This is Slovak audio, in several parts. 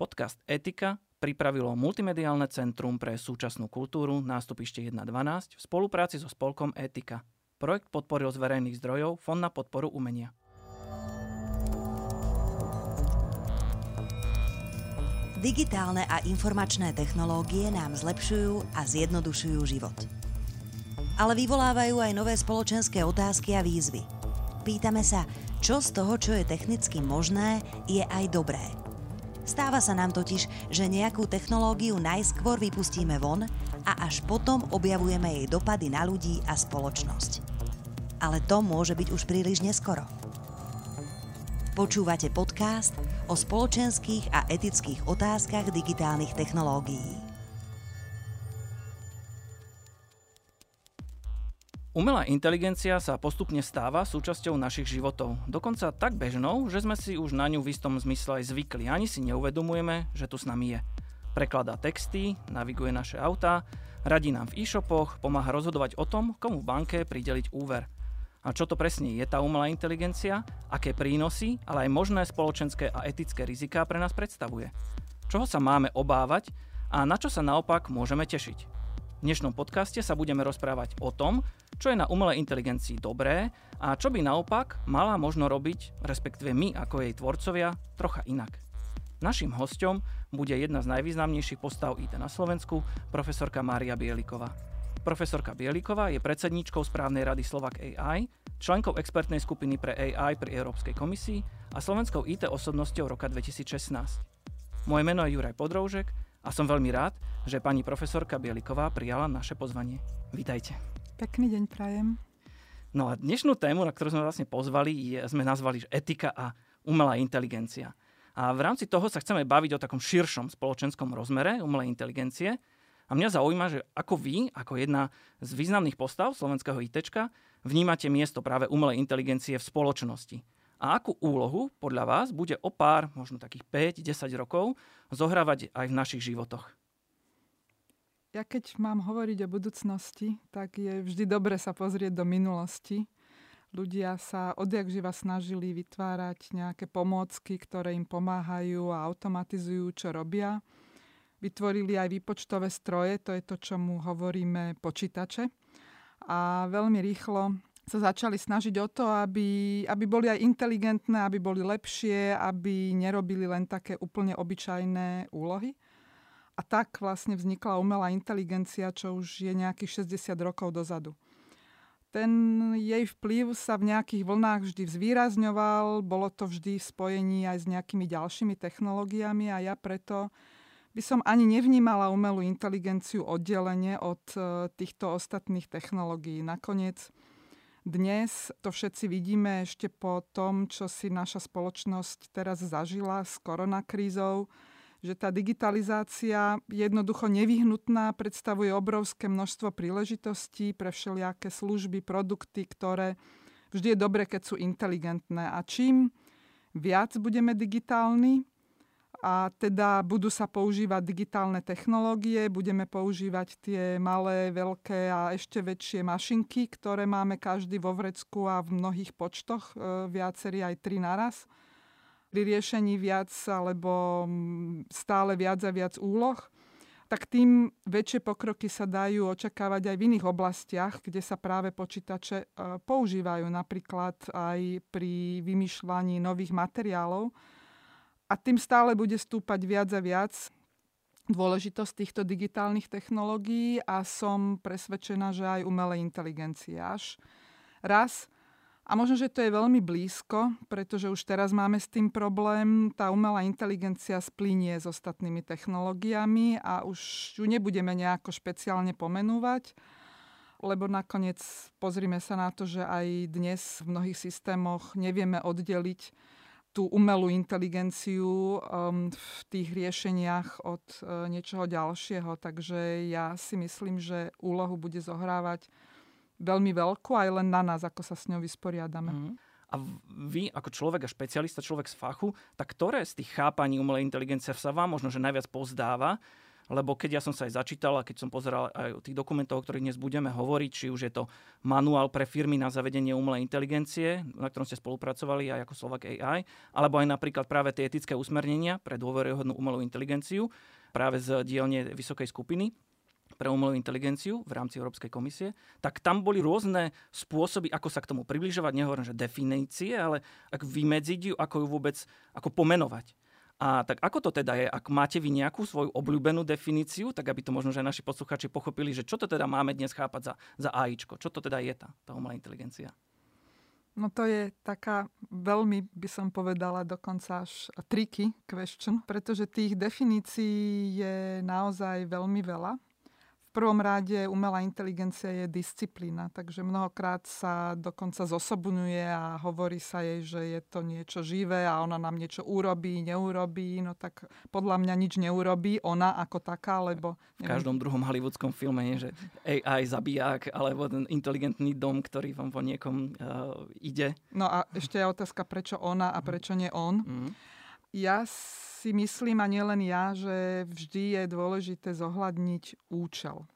Podcast Etika pripravilo Multimediálne centrum pre súčasnú kultúru nástupište 1.12 v spolupráci so spolkom Etika. Projekt podporil z verejných zdrojov Fond na podporu umenia. Digitálne a informačné technológie nám zlepšujú a zjednodušujú život. Ale vyvolávajú aj nové spoločenské otázky a výzvy. Pýtame sa, čo z toho, čo je technicky možné, je aj dobré. Stáva sa nám totiž, že nejakú technológiu najskôr vypustíme von a až potom objavujeme jej dopady na ľudí a spoločnosť. Ale to môže byť už príliš neskoro. Počúvate podcast o spoločenských a etických otázkach digitálnych technológií. Umelá inteligencia sa postupne stáva súčasťou našich životov. Dokonca tak bežnou, že sme si už na ňu v istom zmysle aj zvykli. Ani si neuvedomujeme, že tu s nami je. Prekladá texty, naviguje naše autá, radí nám v e-shopoch, pomáha rozhodovať o tom, komu v banke prideliť úver – a čo to presne je tá umelá inteligencia, aké prínosy, ale aj možné spoločenské a etické riziká pre nás predstavuje. Čoho sa máme obávať a na čo sa naopak môžeme tešiť. V dnešnom podcaste sa budeme rozprávať o tom, čo je na umelej inteligencii dobré a čo by naopak mala možno robiť, respektíve my ako jej tvorcovia, trocha inak. Naším hostom bude jedna z najvýznamnejších postav IT na Slovensku, profesorka Mária Bieliková. Profesorka Bieliková je predsedníčkou správnej rady Slovak AI, členkou expertnej skupiny pre AI pri Európskej komisii a slovenskou IT osobnosťou roka 2016. Moje meno je Juraj Podroužek a som veľmi rád, že pani profesorka Bieliková prijala naše pozvanie. Vítajte. Pekný deň prajem. No a dnešnú tému, na ktorú sme vlastne pozvali, je, sme nazvali etika a umelá inteligencia. A v rámci toho sa chceme baviť o takom širšom spoločenskom rozmere umelej inteligencie, a mňa zaujíma, že ako vy, ako jedna z významných postav slovenského IT, vnímate miesto práve umelej inteligencie v spoločnosti. A akú úlohu podľa vás bude o pár, možno takých 5-10 rokov, zohrávať aj v našich životoch? Ja keď mám hovoriť o budúcnosti, tak je vždy dobre sa pozrieť do minulosti. Ľudia sa odjak snažili vytvárať nejaké pomôcky, ktoré im pomáhajú a automatizujú, čo robia vytvorili aj výpočtové stroje, to je to, čo mu hovoríme počítače. A veľmi rýchlo sa začali snažiť o to, aby, aby boli aj inteligentné, aby boli lepšie, aby nerobili len také úplne obyčajné úlohy. A tak vlastne vznikla umelá inteligencia, čo už je nejakých 60 rokov dozadu. Ten jej vplyv sa v nejakých vlnách vždy zvýrazňoval, bolo to vždy v spojení aj s nejakými ďalšími technológiami a ja preto by som ani nevnímala umelú inteligenciu oddelenie od e, týchto ostatných technológií. Nakoniec dnes to všetci vidíme ešte po tom, čo si naša spoločnosť teraz zažila s koronakrízou, že tá digitalizácia jednoducho nevyhnutná, predstavuje obrovské množstvo príležitostí pre všelijaké služby, produkty, ktoré vždy je dobre, keď sú inteligentné. A čím viac budeme digitálni, a teda budú sa používať digitálne technológie, budeme používať tie malé, veľké a ešte väčšie mašinky, ktoré máme každý vo vrecku a v mnohých počtoch, e, viacerí aj tri naraz. Pri riešení viac alebo stále viac a viac úloh, tak tým väčšie pokroky sa dajú očakávať aj v iných oblastiach, kde sa práve počítače e, používajú, napríklad aj pri vymýšľaní nových materiálov a tým stále bude stúpať viac a viac dôležitosť týchto digitálnych technológií a som presvedčená, že aj umelej inteligencie až raz. A možno, že to je veľmi blízko, pretože už teraz máme s tým problém. Tá umelá inteligencia splínie s ostatnými technológiami a už ju nebudeme nejako špeciálne pomenúvať, lebo nakoniec pozrime sa na to, že aj dnes v mnohých systémoch nevieme oddeliť tú umelú inteligenciu um, v tých riešeniach od uh, niečoho ďalšieho. Takže ja si myslím, že úlohu bude zohrávať veľmi veľkú aj len na nás, ako sa s ňou vysporiadame. Mm. A vy, ako človek a špecialista, človek z fachu, tak ktoré z tých chápaní umelej inteligencie sa vám možno, že najviac pozdáva? Lebo keď ja som sa aj začítal a keď som pozeral aj o tých dokumentov, o ktorých dnes budeme hovoriť, či už je to manuál pre firmy na zavedenie umelej inteligencie, na ktorom ste spolupracovali aj ako Slovak AI, alebo aj napríklad práve tie etické usmernenia pre dôveryhodnú umelú inteligenciu práve z dielne vysokej skupiny, pre umelú inteligenciu v rámci Európskej komisie, tak tam boli rôzne spôsoby, ako sa k tomu približovať. Nehovorím, že definície, ale ak vymedziť ju, ako ju vôbec, ako pomenovať. A tak ako to teda je, ak máte vy nejakú svoju obľúbenú definíciu, tak aby to možno, že naši posluchači pochopili, že čo to teda máme dnes chápať za, za AIčko, čo to teda je tá, tá umelá inteligencia? No to je taká veľmi, by som povedala, dokonca až triky question, pretože tých definícií je naozaj veľmi veľa prvom rade umelá inteligencia je disciplína, takže mnohokrát sa dokonca zosobňuje a hovorí sa jej, že je to niečo živé a ona nám niečo urobí, neurobí, no tak podľa mňa nič neurobí ona ako taká, lebo... Neviem. V každom druhom hollywoodskom filme je, že AI zabiják alebo ten inteligentný dom, ktorý vám po niekom uh, ide. No a ešte je otázka, prečo ona a prečo nie on. Mm. Ja si myslím, a nielen ja, že vždy je dôležité zohľadniť účel.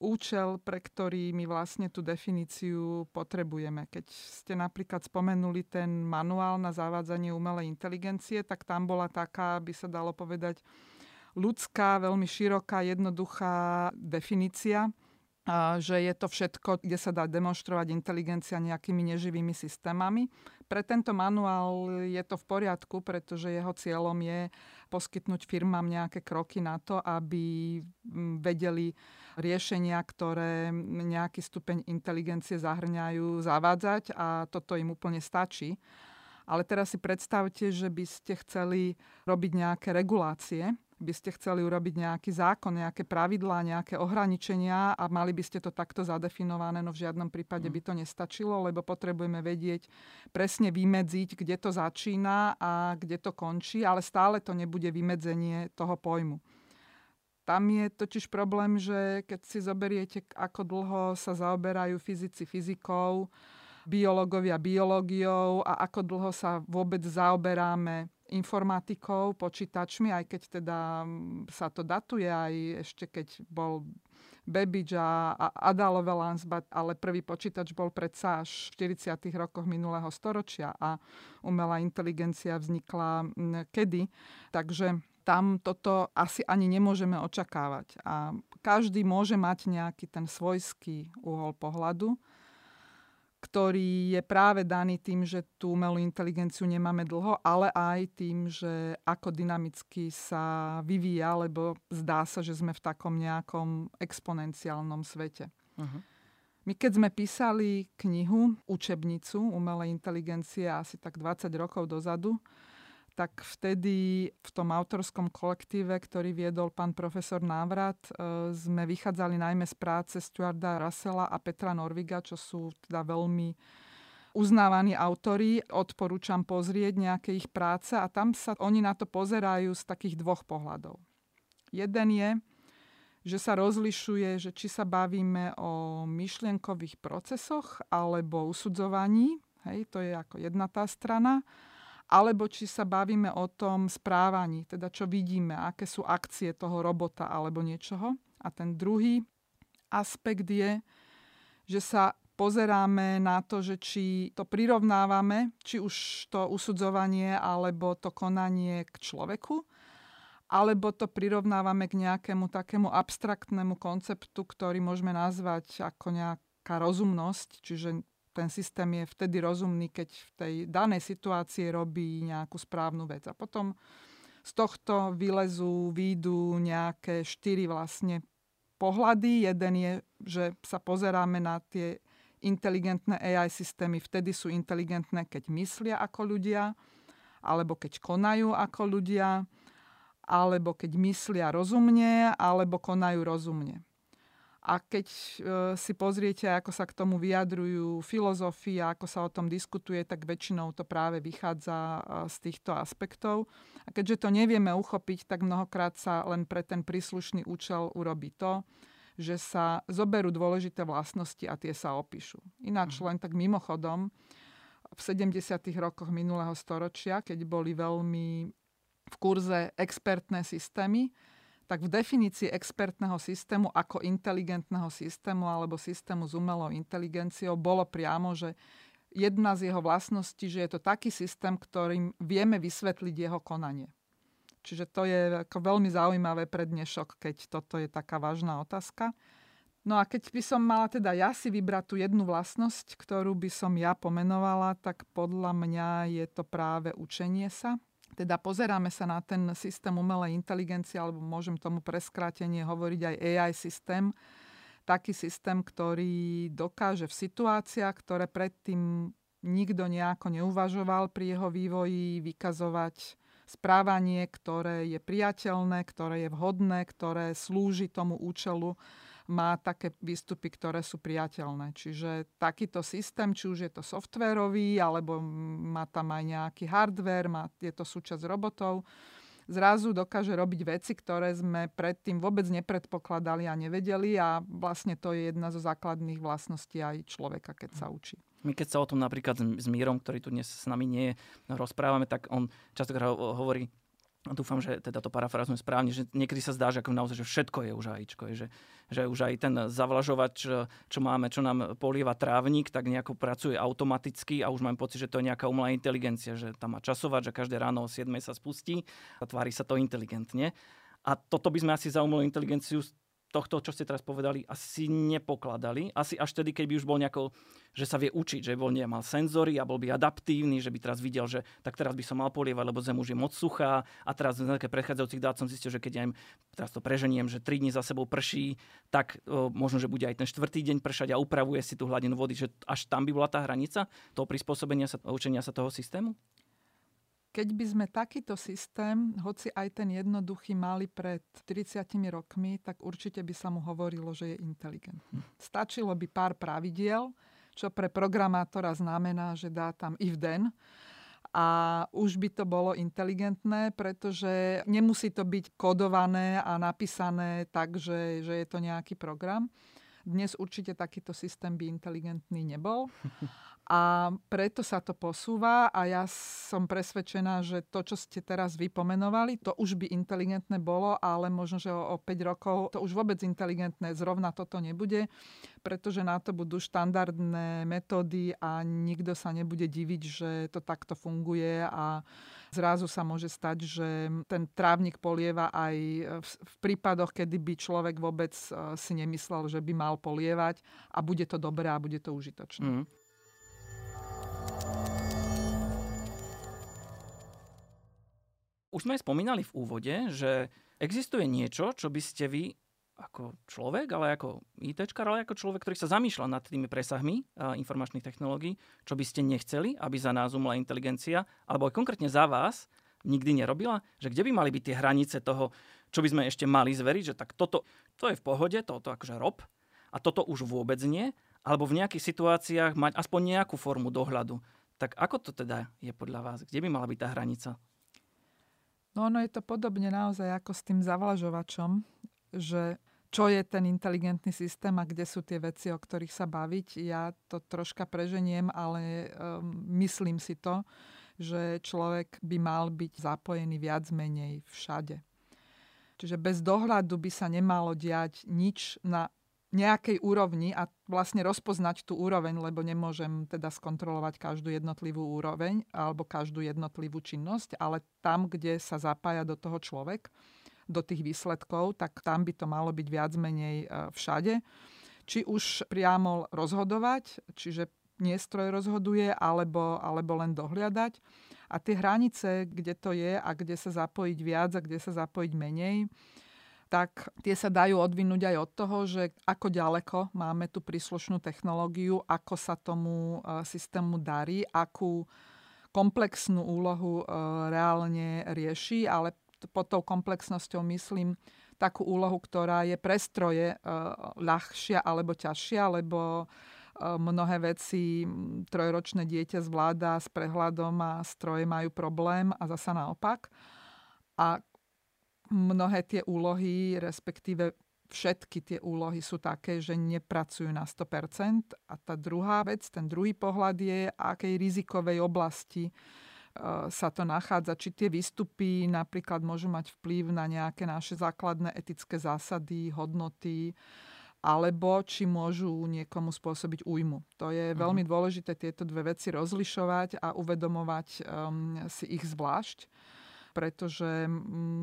Účel, pre ktorý my vlastne tú definíciu potrebujeme. Keď ste napríklad spomenuli ten manuál na zavádzanie umelej inteligencie, tak tam bola taká, by sa dalo povedať, ľudská, veľmi široká, jednoduchá definícia, že je to všetko, kde sa dá demonstrovať inteligencia nejakými neživými systémami. Pre tento manuál je to v poriadku, pretože jeho cieľom je poskytnúť firmám nejaké kroky na to, aby vedeli riešenia, ktoré nejaký stupeň inteligencie zahrňajú, zavádzať a toto im úplne stačí. Ale teraz si predstavte, že by ste chceli robiť nejaké regulácie by ste chceli urobiť nejaký zákon, nejaké pravidlá, nejaké ohraničenia a mali by ste to takto zadefinované, no v žiadnom prípade mm. by to nestačilo, lebo potrebujeme vedieť presne vymedziť, kde to začína a kde to končí, ale stále to nebude vymedzenie toho pojmu. Tam je totiž problém, že keď si zoberiete, ako dlho sa zaoberajú fyzici fyzikou, biológovia biológiou a ako dlho sa vôbec zaoberáme informatikou, počítačmi, aj keď teda mm, sa to datuje, aj ešte keď bol Babbage a, a Ada Lovelace, ale prvý počítač bol predsa až v 40. rokoch minulého storočia a umelá inteligencia vznikla mm, kedy. Takže tam toto asi ani nemôžeme očakávať. A každý môže mať nejaký ten svojský uhol pohľadu ktorý je práve daný tým, že tú umelú inteligenciu nemáme dlho, ale aj tým, že ako dynamicky sa vyvíja, lebo zdá sa, že sme v takom nejakom exponenciálnom svete. Uh-huh. My keď sme písali knihu, učebnicu umelej inteligencie asi tak 20 rokov dozadu, tak vtedy v tom autorskom kolektíve, ktorý viedol pán profesor Návrat, e, sme vychádzali najmä z práce Stuarda Russella a Petra Norviga, čo sú teda veľmi uznávaní autori. Odporúčam pozrieť nejaké ich práce a tam sa oni na to pozerajú z takých dvoch pohľadov. Jeden je, že sa rozlišuje, že či sa bavíme o myšlienkových procesoch alebo usudzovaní, hej, to je ako jedna tá strana, alebo či sa bavíme o tom správaní, teda čo vidíme, aké sú akcie toho robota alebo niečoho. A ten druhý aspekt je, že sa pozeráme na to, že či to prirovnávame, či už to usudzovanie alebo to konanie k človeku, alebo to prirovnávame k nejakému takému abstraktnému konceptu, ktorý môžeme nazvať ako nejaká rozumnosť, čiže ten systém je vtedy rozumný, keď v tej danej situácii robí nejakú správnu vec. A potom z tohto vylezú, výjdu nejaké štyri vlastne pohľady. Jeden je, že sa pozeráme na tie inteligentné AI systémy. Vtedy sú inteligentné, keď myslia ako ľudia, alebo keď konajú ako ľudia, alebo keď myslia rozumne, alebo konajú rozumne. A keď e, si pozriete, ako sa k tomu vyjadrujú filozofia, ako sa o tom diskutuje, tak väčšinou to práve vychádza e, z týchto aspektov. A keďže to nevieme uchopiť, tak mnohokrát sa len pre ten príslušný účel urobí to, že sa zoberú dôležité vlastnosti a tie sa opíšu. Ináč mhm. len tak mimochodom, v 70. rokoch minulého storočia, keď boli veľmi v kurze expertné systémy, tak v definícii expertného systému ako inteligentného systému alebo systému s umelou inteligenciou bolo priamo, že jedna z jeho vlastností, že je to taký systém, ktorým vieme vysvetliť jeho konanie. Čiže to je ako veľmi zaujímavé pre dnešok, keď toto je taká vážna otázka. No a keď by som mala teda ja si vybrať tú jednu vlastnosť, ktorú by som ja pomenovala, tak podľa mňa je to práve učenie sa teda pozeráme sa na ten systém umelej inteligencie, alebo môžem tomu preskrátenie hovoriť aj AI systém, taký systém, ktorý dokáže v situáciách, ktoré predtým nikto nejako neuvažoval pri jeho vývoji, vykazovať správanie, ktoré je priateľné, ktoré je vhodné, ktoré slúži tomu účelu, má také výstupy, ktoré sú priateľné. Čiže takýto systém, či už je to softwarový, alebo má tam aj nejaký hardware, má, je to súčasť robotov, zrazu dokáže robiť veci, ktoré sme predtým vôbec nepredpokladali a nevedeli a vlastne to je jedna zo základných vlastností aj človeka, keď sa učí. My keď sa o tom napríklad s Mírom, ktorý tu dnes s nami nie je, rozprávame, tak on častokrát hovorí, dúfam, že teda to parafrazujem správne, že niekedy sa zdá, že ako naozaj, že všetko je už AIčko, že, že už aj ten zavlažovač, čo máme, čo nám polieva trávnik, tak nejako pracuje automaticky a už mám pocit, že to je nejaká umelá inteligencia, že tam má časovať, že každé ráno o 7 sa spustí a tvári sa to inteligentne. A toto by sme asi za umelú inteligenciu tohto, čo ste teraz povedali, asi nepokladali. Asi až tedy, keď by už bol nejako, že sa vie učiť, že bol, nie, mal senzory a bol by adaptívny, že by teraz videl, že tak teraz by som mal polievať, lebo zem už je moc suchá a teraz z nejaké prechádzajúcich dát som zistil, že keď ja im teraz to preženiem, že 3 dní za sebou prší, tak o, možno, že bude aj ten štvrtý deň pršať a upravuje si tú hladinu vody, že až tam by bola tá hranica toho prispôsobenia sa, učenia sa toho systému? Keď by sme takýto systém, hoci aj ten jednoduchý, mali pred 30 rokmi, tak určite by sa mu hovorilo, že je inteligentný. Stačilo by pár pravidiel, čo pre programátora znamená, že dá tam if then a už by to bolo inteligentné, pretože nemusí to byť kodované a napísané tak, že, že je to nejaký program. Dnes určite takýto systém by inteligentný nebol. A preto sa to posúva a ja som presvedčená, že to, čo ste teraz vypomenovali, to už by inteligentné bolo, ale možno, že o, o 5 rokov to už vôbec inteligentné zrovna toto nebude, pretože na to budú štandardné metódy a nikto sa nebude diviť, že to takto funguje a zrazu sa môže stať, že ten trávnik polieva aj v, v prípadoch, kedy by človek vôbec e, si nemyslel, že by mal polievať a bude to dobré a bude to užitočné. Mm. Už sme spomínali v úvode, že existuje niečo, čo by ste vy ako človek, ale ako ITčkar, ale ako človek, ktorý sa zamýšľa nad tými presahmi informačných technológií, čo by ste nechceli, aby za nás umelá inteligencia, alebo aj konkrétne za vás, nikdy nerobila? Že kde by mali byť tie hranice toho, čo by sme ešte mali zveriť, že tak toto to je v pohode, toto akože rob, a toto už vôbec nie, alebo v nejakých situáciách mať aspoň nejakú formu dohľadu. Tak ako to teda je podľa vás? Kde by mala byť tá hranica? No ono je to podobne naozaj ako s tým zavlažovačom, že čo je ten inteligentný systém a kde sú tie veci, o ktorých sa baviť. Ja to troška preženiem, ale um, myslím si to, že človek by mal byť zapojený viac menej všade. Čiže bez dohľadu by sa nemalo diať nič na nejakej úrovni a vlastne rozpoznať tú úroveň, lebo nemôžem teda skontrolovať každú jednotlivú úroveň alebo každú jednotlivú činnosť, ale tam, kde sa zapája do toho človek, do tých výsledkov, tak tam by to malo byť viac menej e, všade. Či už priamo rozhodovať, čiže nie stroj rozhoduje, alebo, alebo len dohliadať. A tie hranice, kde to je a kde sa zapojiť viac a kde sa zapojiť menej, tak tie sa dajú odvinúť aj od toho, že ako ďaleko máme tú príslušnú technológiu, ako sa tomu e, systému darí, akú komplexnú úlohu e, reálne rieši, ale pod tou komplexnosťou myslím takú úlohu, ktorá je pre stroje e, ľahšia alebo ťažšia, lebo mnohé veci trojročné dieťa zvláda s prehľadom a stroje majú problém a zasa naopak. A mnohé tie úlohy, respektíve všetky tie úlohy sú také, že nepracujú na 100%. A tá druhá vec, ten druhý pohľad je, akej rizikovej oblasti sa to nachádza, či tie výstupy napríklad môžu mať vplyv na nejaké naše základné etické zásady, hodnoty, alebo či môžu niekomu spôsobiť újmu. To je mhm. veľmi dôležité tieto dve veci rozlišovať a uvedomovať um, si ich zvlášť pretože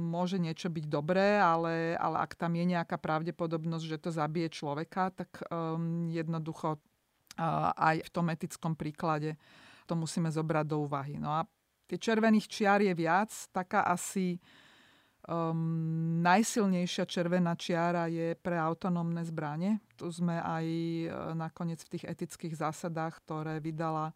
môže niečo byť dobré, ale, ale ak tam je nejaká pravdepodobnosť, že to zabije človeka, tak um, jednoducho uh, aj v tom etickom príklade to musíme zobrať do úvahy. No a tie červených čiar je viac, taká asi Um, najsilnejšia červená čiara je pre autonómne zbranie. Tu sme aj uh, nakoniec v tých etických zásadách, ktoré vydala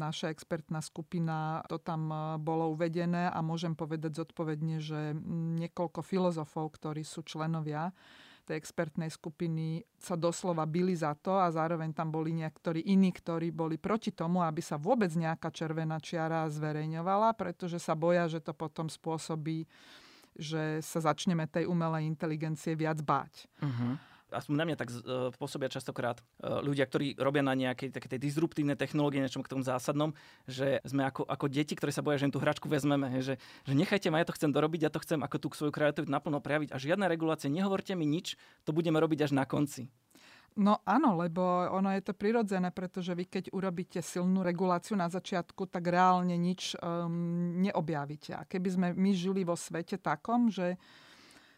naša expertná skupina, to tam uh, bolo uvedené a môžem povedať zodpovedne, že niekoľko filozofov, ktorí sú členovia tej expertnej skupiny sa doslova byli za to a zároveň tam boli niektorí iní, ktorí boli proti tomu, aby sa vôbec nejaká červená čiara zverejňovala, pretože sa boja, že to potom spôsobí, že sa začneme tej umelej inteligencie viac báť. Uh-huh aspoň na mňa tak uh, pôsobia častokrát uh, ľudia, ktorí robia na nejakej také tej disruptívnej technológie, niečom k tomu zásadnom, že sme ako, ako deti, ktorí sa boja, že im tú hračku vezmeme. Že, že nechajte ma, ja to chcem dorobiť, ja to chcem ako tú svoju kreativitu naplno prejaviť a žiadna regulácia, nehovorte mi nič, to budeme robiť až na konci. No áno, lebo ono je to prirodzené, pretože vy keď urobíte silnú reguláciu na začiatku, tak reálne nič um, neobjavíte. A keby sme my žili vo svete takom, že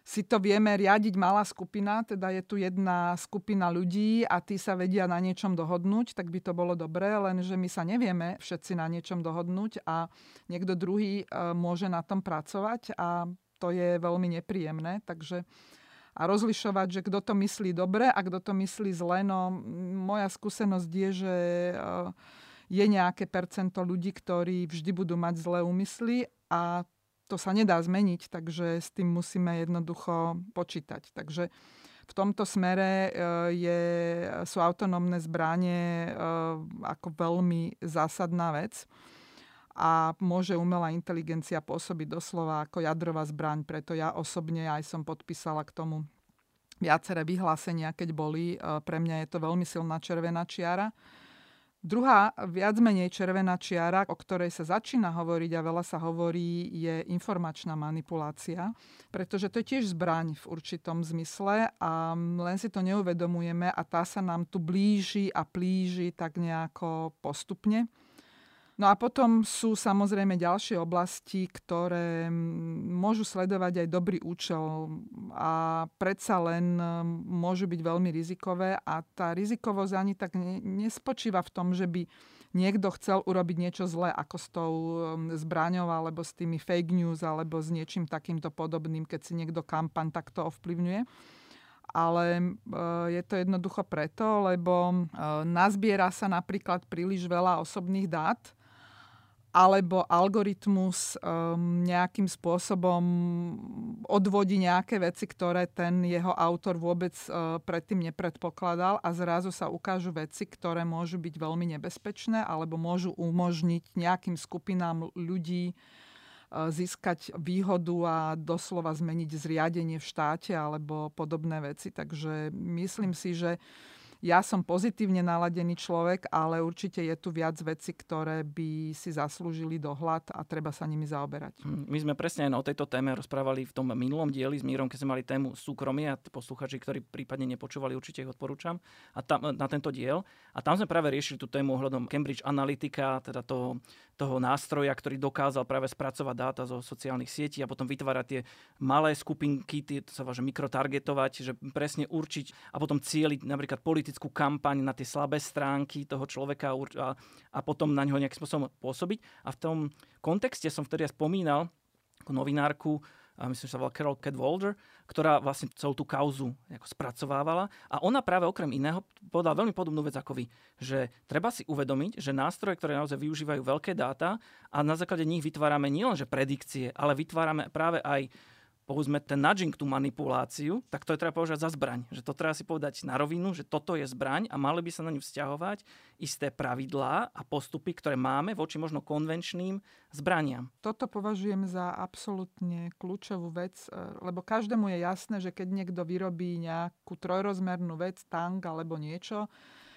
si to vieme riadiť malá skupina, teda je tu jedna skupina ľudí a tí sa vedia na niečom dohodnúť, tak by to bolo dobré, lenže my sa nevieme všetci na niečom dohodnúť a niekto druhý e, môže na tom pracovať a to je veľmi nepríjemné. Takže a rozlišovať, že kto to myslí dobre a kto to myslí zle. No, moja skúsenosť je, že e, je nejaké percento ľudí, ktorí vždy budú mať zlé úmysly a to sa nedá zmeniť, takže s tým musíme jednoducho počítať. Takže v tomto smere e, je, sú autonómne zbranie e, ako veľmi zásadná vec a môže umelá inteligencia pôsobiť doslova ako jadrová zbraň. Preto ja osobne aj som podpísala k tomu viaceré vyhlásenia, keď boli. E, pre mňa je to veľmi silná červená čiara. Druhá viac menej červená čiara, o ktorej sa začína hovoriť a veľa sa hovorí, je informačná manipulácia, pretože to je tiež zbraň v určitom zmysle a len si to neuvedomujeme a tá sa nám tu blíži a plíži tak nejako postupne. No a potom sú samozrejme ďalšie oblasti, ktoré môžu sledovať aj dobrý účel a predsa len môžu byť veľmi rizikové a tá rizikovosť ani tak nespočíva v tom, že by niekto chcel urobiť niečo zlé ako s tou zbraňou alebo s tými fake news alebo s niečím takýmto podobným, keď si niekto kampaň takto ovplyvňuje. Ale e, je to jednoducho preto, lebo e, nazbiera sa napríklad príliš veľa osobných dát alebo algoritmus um, nejakým spôsobom odvodí nejaké veci, ktoré ten jeho autor vôbec uh, predtým nepredpokladal a zrazu sa ukážu veci, ktoré môžu byť veľmi nebezpečné alebo môžu umožniť nejakým skupinám ľudí uh, získať výhodu a doslova zmeniť zriadenie v štáte alebo podobné veci. Takže myslím si, že ja som pozitívne naladený človek, ale určite je tu viac vecí, ktoré by si zaslúžili dohľad a treba sa nimi zaoberať. Hm, my sme presne aj o tejto téme rozprávali v tom minulom dieli s Mírom, keď sme mali tému súkromie a posluchači, ktorí prípadne nepočúvali, určite ich odporúčam a tam, na tento diel. A tam sme práve riešili tú tému ohľadom Cambridge Analytica, teda toho, toho nástroja, ktorý dokázal práve spracovať dáta zo sociálnych sietí a potom vytvárať tie malé skupinky, tie, to sa váže mikrotargetovať, že presne určiť a potom cieliť napríklad politickú kampaň na tie slabé stránky toho človeka a, a potom na ňo nejakým spôsobom pôsobiť. A v tom kontexte som vtedy ja spomínal ako novinárku, myslím, že sa volá Carol Cadwalder, ktorá vlastne celú tú kauzu spracovávala. A ona práve okrem iného povedala veľmi podobnú vec ako vy, že treba si uvedomiť, že nástroje, ktoré naozaj využívajú veľké dáta a na základe nich vytvárame nielenže predikcie, ale vytvárame práve aj povedzme ten nudging, tú manipuláciu, tak to je treba považovať za zbraň. Že to treba si povedať na rovinu, že toto je zbraň a mali by sa na ňu vzťahovať isté pravidlá a postupy, ktoré máme voči možno konvenčným zbraniam. Toto považujem za absolútne kľúčovú vec, e, lebo každému je jasné, že keď niekto vyrobí nejakú trojrozmernú vec, tank alebo niečo,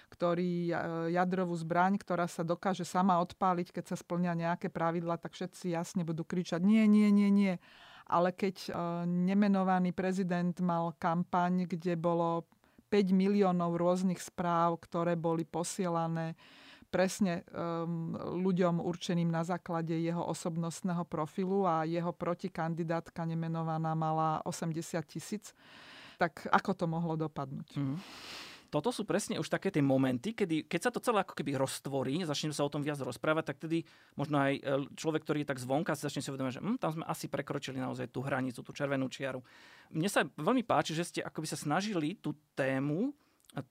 ktorý jadrovú zbraň, ktorá sa dokáže sama odpáliť, keď sa splňa nejaké pravidla, tak všetci jasne budú kričať nie, nie, nie, nie. Ale keď nemenovaný prezident mal kampaň, kde bolo 5 miliónov rôznych správ, ktoré boli posielané presne um, ľuďom určeným na základe jeho osobnostného profilu a jeho protikandidátka nemenovaná mala 80 tisíc. Tak ako to mohlo dopadnúť? Mm toto sú presne už také tie momenty, kedy, keď sa to celé ako keby roztvorí, začneme sa o tom viac rozprávať, tak tedy možno aj e, človek, ktorý je tak zvonka, si začne si uvedomiť, že hm, tam sme asi prekročili naozaj tú hranicu, tú červenú čiaru. Mne sa veľmi páči, že ste akoby sa snažili tú tému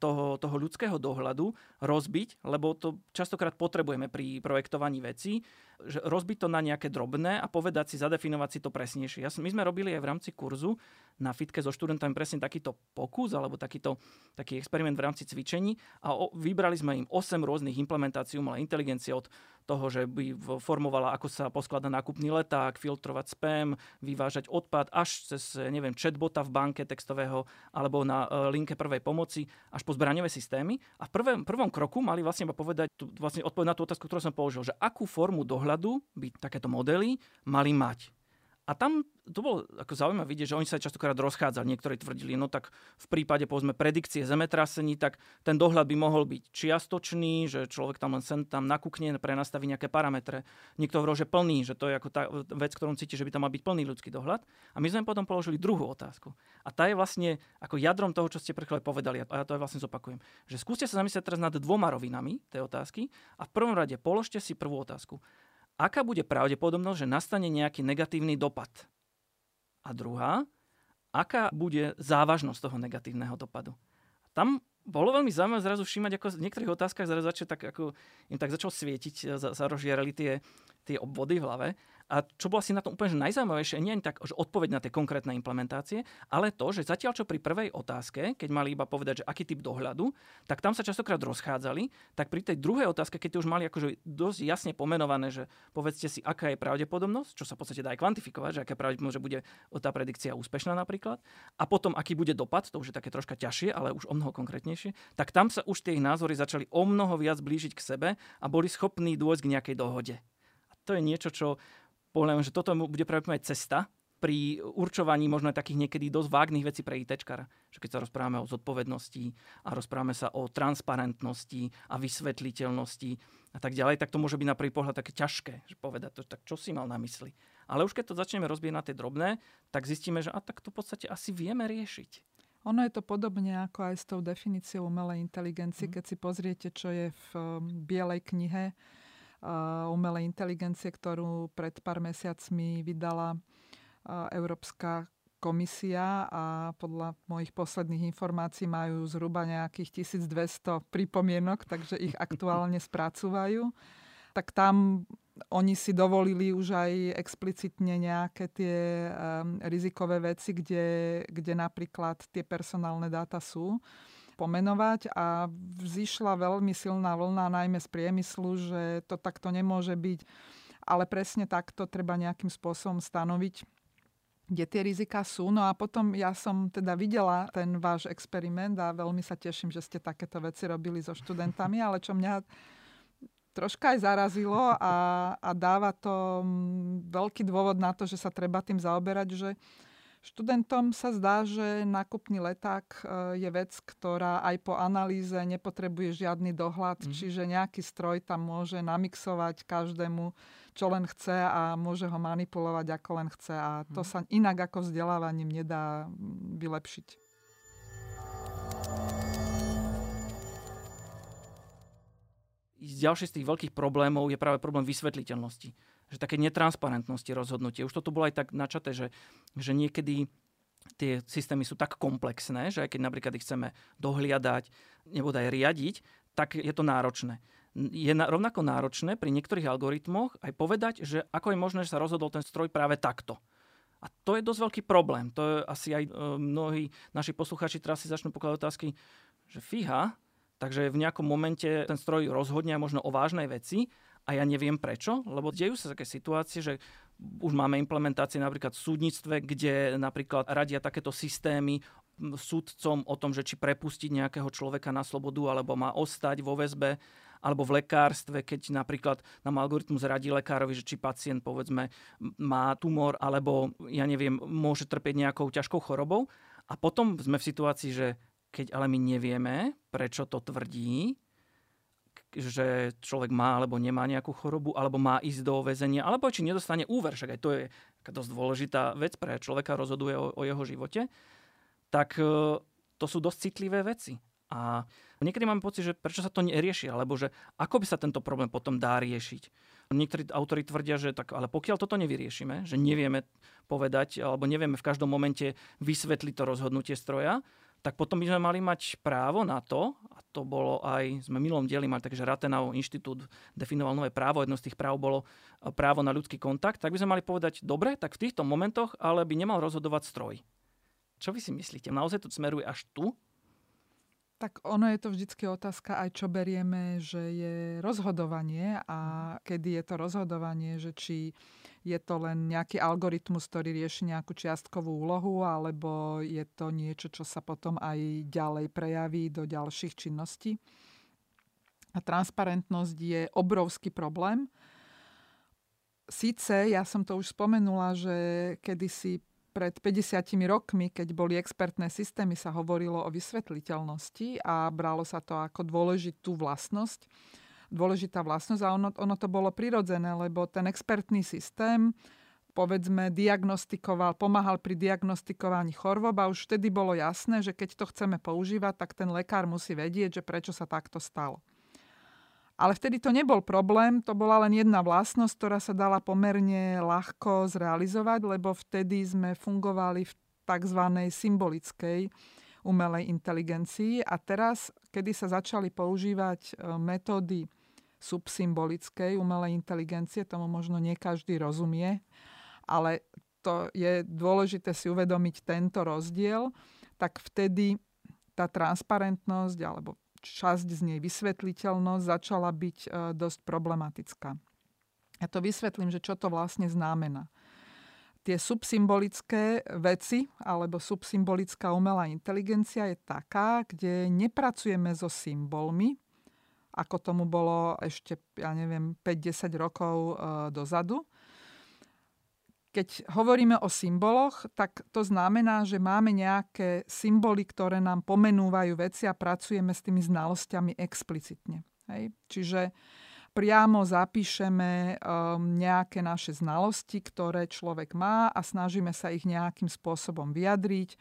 toho, toho ľudského dohľadu rozbiť, lebo to častokrát potrebujeme pri projektovaní vecí, že rozbiť to na nejaké drobné a povedať si, zadefinovať si to presnejšie. Ja, my sme robili aj v rámci kurzu na fitke so študentami presne takýto pokus alebo takýto, taký experiment v rámci cvičení a o, vybrali sme im 8 rôznych implementácií umelej inteligencie od toho, že by formovala, ako sa posklada nákupný leták, filtrovať spam, vyvážať odpad, až cez, neviem, chatbota v banke textového alebo na e, linke prvej pomoci, až po zbraňové systémy. A v prvom, prvom kroku mali vlastne povedať, tu, vlastne odpovedať na tú otázku, ktorú som položil, že akú formu dohľadu by takéto modely mali mať. A tam to bolo ako zaujímavé vidieť, že oni sa častokrát rozchádzali. Niektorí tvrdili, no tak v prípade povedzme predikcie zemetrasení, tak ten dohľad by mohol byť čiastočný, že človek tam len sem tam nakúkne, prenastaví nejaké parametre. Niekto hovoril, že plný, že to je ako tá vec, ktorú cíti, že by tam mal byť plný ľudský dohľad. A my sme potom položili druhú otázku. A tá je vlastne ako jadrom toho, čo ste pre povedali. A ja to aj vlastne zopakujem. Že skúste sa zamyslieť teraz nad dvoma rovinami tej otázky a v prvom rade položte si prvú otázku aká bude pravdepodobnosť, že nastane nejaký negatívny dopad. A druhá, aká bude závažnosť toho negatívneho dopadu. Tam bolo veľmi zaujímavé zrazu všímať, ako v niektorých otázkach zrazu začal tak, ako im tak začal svietiť, sa rozžierali tie, tie obvody v hlave. A čo bolo asi na tom úplne že najzaujímavejšie, nie ani tak, že odpoveď na tie konkrétne implementácie, ale to, že zatiaľ čo pri prvej otázke, keď mali iba povedať, že aký typ dohľadu, tak tam sa častokrát rozchádzali, tak pri tej druhej otázke, keď už mali akože dosť jasne pomenované, že povedzte si, aká je pravdepodobnosť, čo sa v podstate dá aj kvantifikovať, že aká pravdepodobnosť, že bude tá predikcia úspešná napríklad, a potom aký bude dopad, to už je také troška ťažšie, ale už o mnoho konkrétnejšie, tak tam sa už tie ich názory začali o mnoho viac blížiť k sebe a boli schopní dôjsť k nejakej dohode. A to je niečo, čo Pohľadám, že toto bude pravdepodobne cesta pri určovaní možno aj takých niekedy dosť vágnych vecí pre ITčkara. Že keď sa rozprávame o zodpovednosti a rozprávame sa o transparentnosti a vysvetliteľnosti a tak ďalej, tak to môže byť na prvý pohľad také ťažké, že povedať to, tak čo si mal na mysli. Ale už keď to začneme rozbieť na tie drobné, tak zistíme, že a tak to v podstate asi vieme riešiť. Ono je to podobne ako aj s tou definíciou umelej inteligencie, mm. keď si pozriete, čo je v um, Bielej knihe umelej inteligencie, ktorú pred pár mesiacmi vydala Európska komisia a podľa mojich posledných informácií majú zhruba nejakých 1200 pripomienok, takže ich aktuálne spracúvajú. Tak tam oni si dovolili už aj explicitne nejaké tie um, rizikové veci, kde, kde napríklad tie personálne dáta sú pomenovať a vzýšla veľmi silná vlna, najmä z priemyslu, že to takto nemôže byť, ale presne takto treba nejakým spôsobom stanoviť kde tie rizika sú. No a potom ja som teda videla ten váš experiment a veľmi sa teším, že ste takéto veci robili so študentami, ale čo mňa troška aj zarazilo a, a dáva to mm, veľký dôvod na to, že sa treba tým zaoberať, že Študentom sa zdá, že nákupný leták e, je vec, ktorá aj po analýze nepotrebuje žiadny dohľad, mm. čiže nejaký stroj tam môže namixovať každému, čo len chce a môže ho manipulovať ako len chce a to mm. sa inak ako vzdelávaním nedá vylepšiť. Ďalší z tých veľkých problémov je práve problém vysvetliteľnosti že také netransparentnosti rozhodnutie. Už toto bolo aj tak načaté, že, že niekedy tie systémy sú tak komplexné, že aj keď napríklad ich chceme dohliadať nebo aj riadiť, tak je to náročné. Je rovnako náročné pri niektorých algoritmoch aj povedať, že ako je možné, že sa rozhodol ten stroj práve takto. A to je dosť veľký problém. To je asi aj e, mnohí naši posluchači teraz si začnú pokladať otázky, že fíha, takže v nejakom momente ten stroj rozhodne možno o vážnej veci a ja neviem prečo, lebo dejú sa také situácie, že už máme implementácie napríklad v súdnictve, kde napríklad radia takéto systémy sudcom o tom, že či prepustiť nejakého človeka na slobodu alebo má ostať vo väzbe alebo v lekárstve, keď napríklad nám algoritmus radí lekárovi, že či pacient povedzme má tumor alebo ja neviem, môže trpieť nejakou ťažkou chorobou. A potom sme v situácii, že keď ale my nevieme, prečo to tvrdí, že človek má alebo nemá nejakú chorobu, alebo má ísť do väzenia, alebo či nedostane úver, však aj to je dosť dôležitá vec pre človeka, rozhoduje o, o jeho živote, tak e, to sú dosť citlivé veci. A niekedy máme pocit, že prečo sa to nerieši, alebo že ako by sa tento problém potom dá riešiť. Niektorí autori tvrdia, že tak, ale pokiaľ toto nevyriešime, že nevieme povedať, alebo nevieme v každom momente vysvetliť to rozhodnutie stroja, tak potom by sme mali mať právo na to, a to bolo aj, sme minulom dieli mali, takže Rathenau inštitút definoval nové právo, jedno z tých práv bolo e, právo na ľudský kontakt, tak by sme mali povedať, dobre, tak v týchto momentoch ale by nemal rozhodovať stroj. Čo vy si myslíte? Naozaj to smeruje až tu? Tak ono je to vždycky otázka aj čo berieme, že je rozhodovanie a kedy je to rozhodovanie, že či je to len nejaký algoritmus, ktorý rieši nejakú čiastkovú úlohu, alebo je to niečo, čo sa potom aj ďalej prejaví do ďalších činností. A transparentnosť je obrovský problém. Sice, ja som to už spomenula, že kedysi pred 50 rokmi, keď boli expertné systémy, sa hovorilo o vysvetliteľnosti a bralo sa to ako dôležitú vlastnosť. Dôležitá vlastnosť a ono, ono to bolo prirodzené, lebo ten expertný systém povedzme, diagnostikoval, pomáhal pri diagnostikovaní chorôb a už vtedy bolo jasné, že keď to chceme používať, tak ten lekár musí vedieť, že prečo sa takto stalo. Ale vtedy to nebol problém, to bola len jedna vlastnosť, ktorá sa dala pomerne ľahko zrealizovať, lebo vtedy sme fungovali v tzv. symbolickej umelej inteligencii a teraz, kedy sa začali používať e, metódy subsymbolickej umelej inteligencie, tomu možno nie každý rozumie, ale to je dôležité si uvedomiť tento rozdiel, tak vtedy tá transparentnosť alebo časť z nej vysvetliteľnosť začala byť e, dosť problematická. Ja to vysvetlím, že čo to vlastne znamená. Tie subsymbolické veci alebo subsymbolická umelá inteligencia je taká, kde nepracujeme so symbolmi, ako tomu bolo ešte, ja neviem, 5-10 rokov e, dozadu, keď hovoríme o symboloch, tak to znamená, že máme nejaké symboly, ktoré nám pomenúvajú veci a pracujeme s tými znalosťami explicitne. Hej? Čiže priamo zapíšeme um, nejaké naše znalosti, ktoré človek má a snažíme sa ich nejakým spôsobom vyjadriť.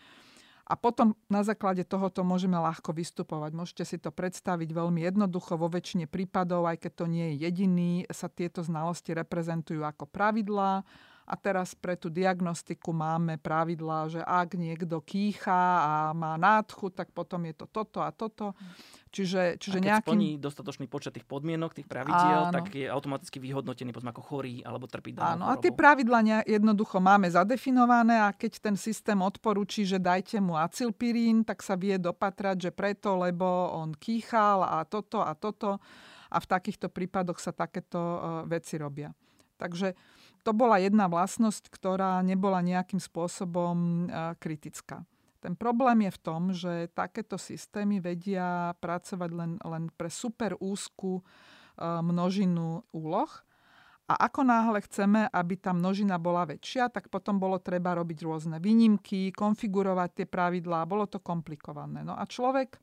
A potom na základe tohoto môžeme ľahko vystupovať. Môžete si to predstaviť veľmi jednoducho. Vo väčšine prípadov, aj keď to nie je jediný, sa tieto znalosti reprezentujú ako pravidlá a teraz pre tú diagnostiku máme pravidlá, že ak niekto kýcha a má nádchu, tak potom je to toto a toto. Čiže, čiže a keď nejakým... splní dostatočný počet tých podmienok, tých pravidiel, Áno. tak je automaticky vyhodnotený povedzme, ako chorý alebo trpí Áno, a tie pravidla jednoducho máme zadefinované a keď ten systém odporúči, že dajte mu acilpirín, tak sa vie dopatrať, že preto, lebo on kýchal a toto a toto a v takýchto prípadoch sa takéto uh, veci robia. Takže to bola jedna vlastnosť, ktorá nebola nejakým spôsobom kritická. Ten problém je v tom, že takéto systémy vedia pracovať len, len pre super úzku množinu úloh. A ako náhle chceme, aby tá množina bola väčšia, tak potom bolo treba robiť rôzne výnimky, konfigurovať tie pravidlá, bolo to komplikované. No a človek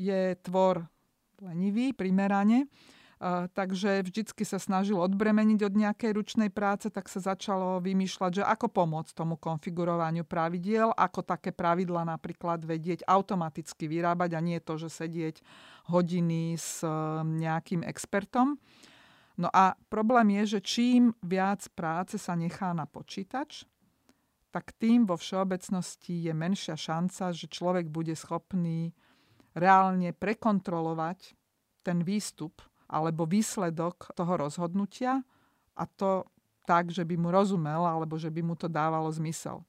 je tvor lenivý, primerane takže vždycky sa snažil odbremeniť od nejakej ručnej práce, tak sa začalo vymýšľať, že ako pomôcť tomu konfigurovaniu pravidiel, ako také pravidla napríklad vedieť automaticky vyrábať a nie to, že sedieť hodiny s um, nejakým expertom. No a problém je, že čím viac práce sa nechá na počítač, tak tým vo všeobecnosti je menšia šanca, že človek bude schopný reálne prekontrolovať ten výstup alebo výsledok toho rozhodnutia a to tak, že by mu rozumel alebo že by mu to dávalo zmysel.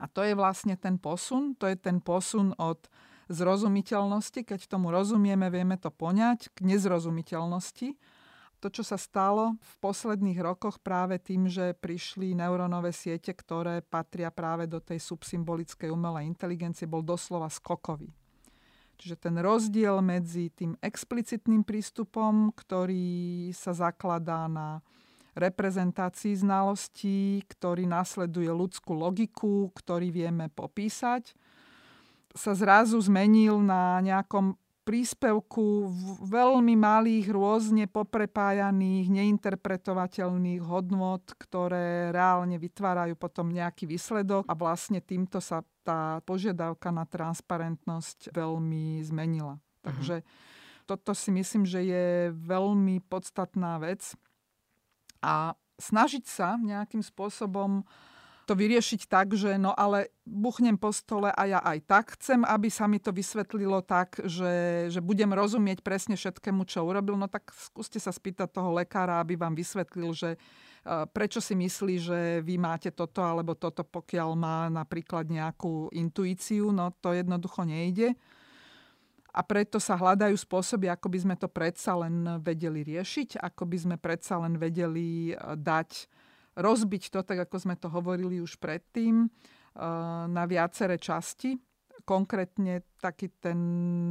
A to je vlastne ten posun, to je ten posun od zrozumiteľnosti, keď tomu rozumieme, vieme to poňať, k nezrozumiteľnosti. to, čo sa stalo v posledných rokoch práve tým, že prišli neurónové siete, ktoré patria práve do tej subsymbolickej umelej inteligencie, bol doslova skokový. Čiže ten rozdiel medzi tým explicitným prístupom, ktorý sa zakladá na reprezentácii znalostí, ktorý nasleduje ľudskú logiku, ktorý vieme popísať, sa zrazu zmenil na nejakom príspevku veľmi malých, rôzne poprepájaných, neinterpretovateľných hodnot, ktoré reálne vytvárajú potom nejaký výsledok a vlastne týmto sa tá požiadavka na transparentnosť veľmi zmenila. Uh-huh. Takže toto si myslím, že je veľmi podstatná vec a snažiť sa nejakým spôsobom to vyriešiť tak, že no ale buchnem po stole a ja aj tak chcem, aby sa mi to vysvetlilo tak, že, že budem rozumieť presne všetkému, čo urobil, no tak skúste sa spýtať toho lekára, aby vám vysvetlil, že prečo si myslí, že vy máte toto alebo toto, pokiaľ má napríklad nejakú intuíciu, no to jednoducho nejde. A preto sa hľadajú spôsoby, ako by sme to predsa len vedeli riešiť, ako by sme predsa len vedeli dať rozbiť to, tak ako sme to hovorili už predtým, eh, na viaceré časti. Konkrétne taký ten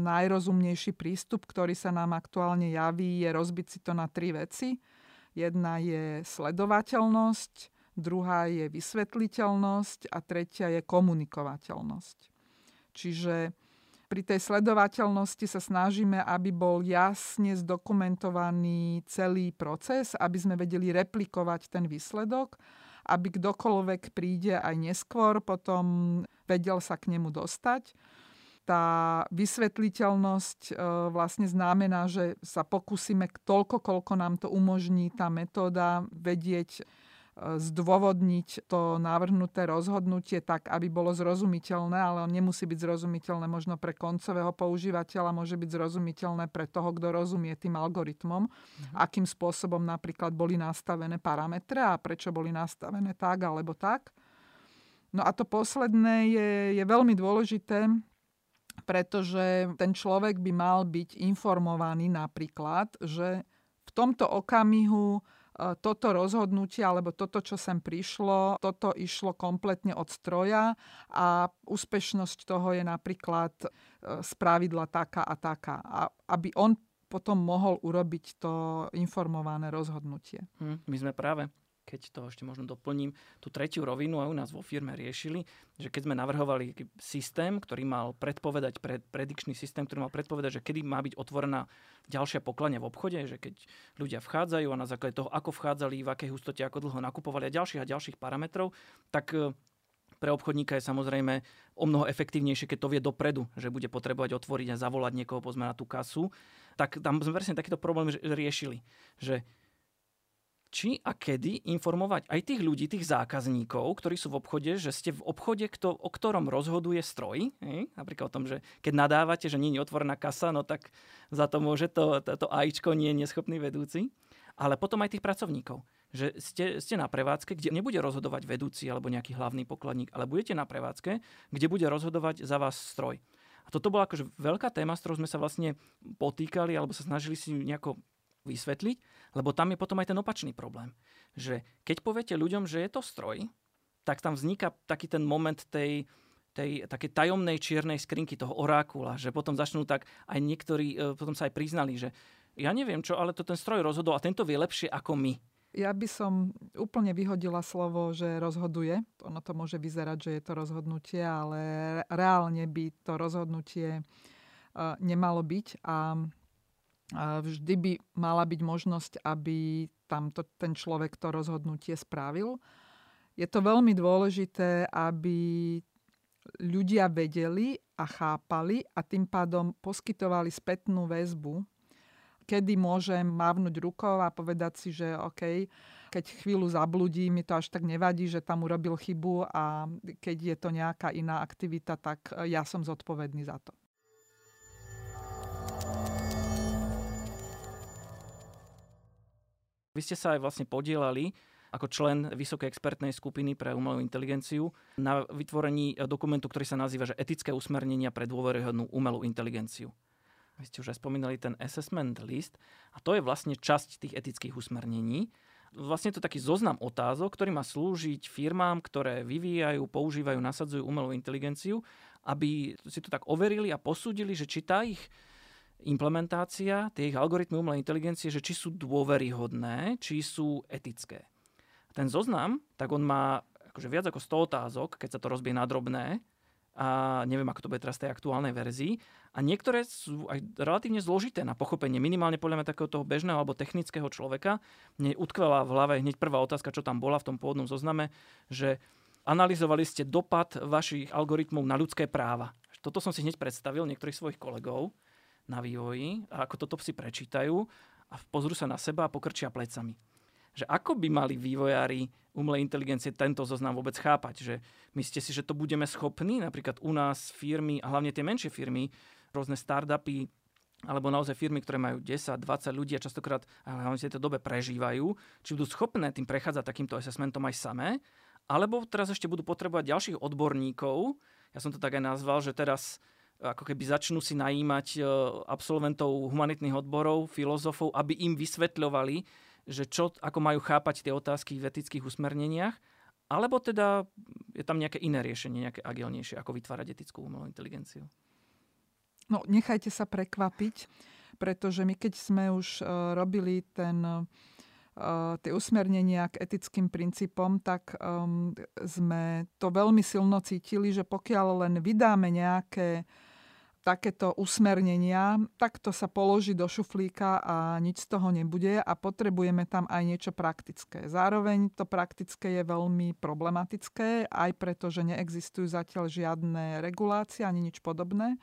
najrozumnejší prístup, ktorý sa nám aktuálne javí, je rozbiť si to na tri veci. Jedna je sledovateľnosť, druhá je vysvetliteľnosť a tretia je komunikovateľnosť. Čiže pri tej sledovateľnosti sa snažíme, aby bol jasne zdokumentovaný celý proces, aby sme vedeli replikovať ten výsledok, aby kdokoľvek príde aj neskôr, potom vedel sa k nemu dostať. Tá vysvetliteľnosť e, vlastne znamená, že sa pokúsime toľko, koľko nám to umožní tá metóda vedieť zdôvodniť to navrhnuté rozhodnutie tak, aby bolo zrozumiteľné, ale on nemusí byť zrozumiteľné možno pre koncového používateľa, môže byť zrozumiteľné pre toho, kto rozumie tým algoritmom, mhm. akým spôsobom napríklad boli nastavené parametre a prečo boli nastavené tak alebo tak. No a to posledné je, je veľmi dôležité, pretože ten človek by mal byť informovaný napríklad, že v tomto okamihu toto rozhodnutie alebo toto, čo sem prišlo, toto išlo kompletne od stroja a úspešnosť toho je napríklad e, z pravidla taká a taká. A aby on potom mohol urobiť to informované rozhodnutie. Hm, my sme práve keď to ešte možno doplním, tú tretiu rovinu aj u nás vo firme riešili, že keď sme navrhovali systém, ktorý mal predpovedať, pred, predikčný systém, ktorý mal predpovedať, že kedy má byť otvorená ďalšia pokladňa v obchode, že keď ľudia vchádzajú a na základe toho, ako vchádzali, v akej hustote, ako dlho nakupovali a ďalších a ďalších parametrov, tak e, pre obchodníka je samozrejme o mnoho efektívnejšie, keď to vie dopredu, že bude potrebovať otvoriť a zavolať niekoho, pozme na tú kasu. Tak tam sme presne takýto problém riešili, že či a kedy informovať aj tých ľudí, tých zákazníkov, ktorí sú v obchode, že ste v obchode, kto, o ktorom rozhoduje stroj. Hej? Napríklad o tom, že keď nadávate, že nie je otvorená kasa, no tak za to môže to, to, to nie je neschopný vedúci. Ale potom aj tých pracovníkov. Že ste, ste na prevádzke, kde nebude rozhodovať vedúci alebo nejaký hlavný pokladník, ale budete na prevádzke, kde bude rozhodovať za vás stroj. A toto bola akože veľká téma, s ktorou sme sa vlastne potýkali alebo sa snažili si nejako vysvetliť, lebo tam je potom aj ten opačný problém. Že keď poviete ľuďom, že je to stroj, tak tam vzniká taký ten moment tej, tej také tajomnej čiernej skrinky, toho orákula, že potom začnú tak, aj niektorí e, potom sa aj priznali, že ja neviem čo, ale to ten stroj rozhodol a tento vie lepšie ako my. Ja by som úplne vyhodila slovo, že rozhoduje. Ono to môže vyzerať, že je to rozhodnutie, ale reálne by to rozhodnutie e, nemalo byť. A vždy by mala byť možnosť, aby tam to, ten človek to rozhodnutie spravil. Je to veľmi dôležité, aby ľudia vedeli a chápali a tým pádom poskytovali spätnú väzbu, kedy môžem mávnuť rukou a povedať si, že OK, keď chvíľu zabludí, mi to až tak nevadí, že tam urobil chybu a keď je to nejaká iná aktivita, tak ja som zodpovedný za to. Vy ste sa aj vlastne podielali ako člen Vysokej expertnej skupiny pre umelú inteligenciu na vytvorení dokumentu, ktorý sa nazýva že etické usmernenia pre dôveryhodnú umelú inteligenciu. Vy ste už aj spomínali ten assessment list a to je vlastne časť tých etických usmernení. Vlastne to taký zoznam otázok, ktorý má slúžiť firmám, ktoré vyvíjajú, používajú, nasadzujú umelú inteligenciu, aby si to tak overili a posúdili, že či tá ich implementácia, tie ich algoritmy umelej inteligencie, že či sú dôveryhodné, či sú etické. Ten zoznam, tak on má akože viac ako 100 otázok, keď sa to rozbije na drobné, a neviem, ako to bude teraz tej aktuálnej verzii. A niektoré sú aj relatívne zložité na pochopenie, minimálne podľa mňa takého toho bežného alebo technického človeka. Mne utkvela v hlave hneď prvá otázka, čo tam bola v tom pôvodnom zozname, že analyzovali ste dopad vašich algoritmov na ľudské práva. Toto som si hneď predstavil niektorých svojich kolegov na vývoji, a ako toto si prečítajú a pozrú sa na seba a pokrčia plecami že ako by mali vývojári umelej inteligencie tento zoznam vôbec chápať. Že myslíte si, že to budeme schopní, napríklad u nás firmy, a hlavne tie menšie firmy, rôzne startupy, alebo naozaj firmy, ktoré majú 10, 20 ľudí a častokrát v tejto dobe prežívajú, či budú schopné tým prechádzať takýmto assessmentom aj samé, alebo teraz ešte budú potrebovať ďalších odborníkov. Ja som to tak aj nazval, že teraz ako keby začnú si najímať e, absolventov humanitných odborov, filozofov, aby im vysvetľovali, že čo, ako majú chápať tie otázky v etických usmerneniach, alebo teda je tam nejaké iné riešenie, nejaké agilnejšie, ako vytvárať etickú umelú inteligenciu? No, nechajte sa prekvapiť, pretože my keď sme už uh, robili ten, uh, tie usmernenia k etickým princípom, tak um, sme to veľmi silno cítili, že pokiaľ len vydáme nejaké takéto usmernenia, takto sa položí do šuflíka a nič z toho nebude a potrebujeme tam aj niečo praktické. Zároveň to praktické je veľmi problematické, aj preto, že neexistujú zatiaľ žiadne regulácie ani nič podobné.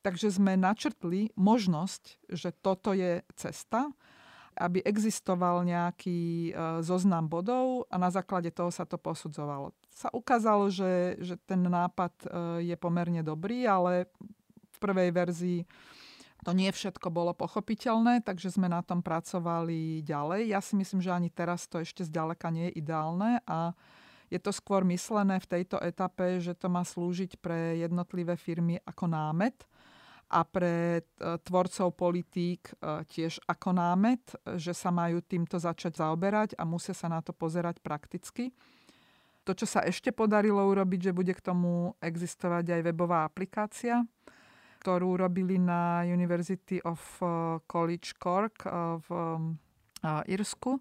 Takže sme načrtli možnosť, že toto je cesta, aby existoval nejaký e, zoznam bodov a na základe toho sa to posudzovalo. Sa ukázalo, že, že ten nápad e, je pomerne dobrý, ale prvej verzii to nie všetko bolo pochopiteľné, takže sme na tom pracovali ďalej. Ja si myslím, že ani teraz to ešte zďaleka nie je ideálne a je to skôr myslené v tejto etape, že to má slúžiť pre jednotlivé firmy ako námet a pre e, tvorcov politík e, tiež ako námet, že sa majú týmto začať zaoberať a musia sa na to pozerať prakticky. To, čo sa ešte podarilo urobiť, že bude k tomu existovať aj webová aplikácia, ktorú robili na University of uh, College Cork uh, v uh, Irsku.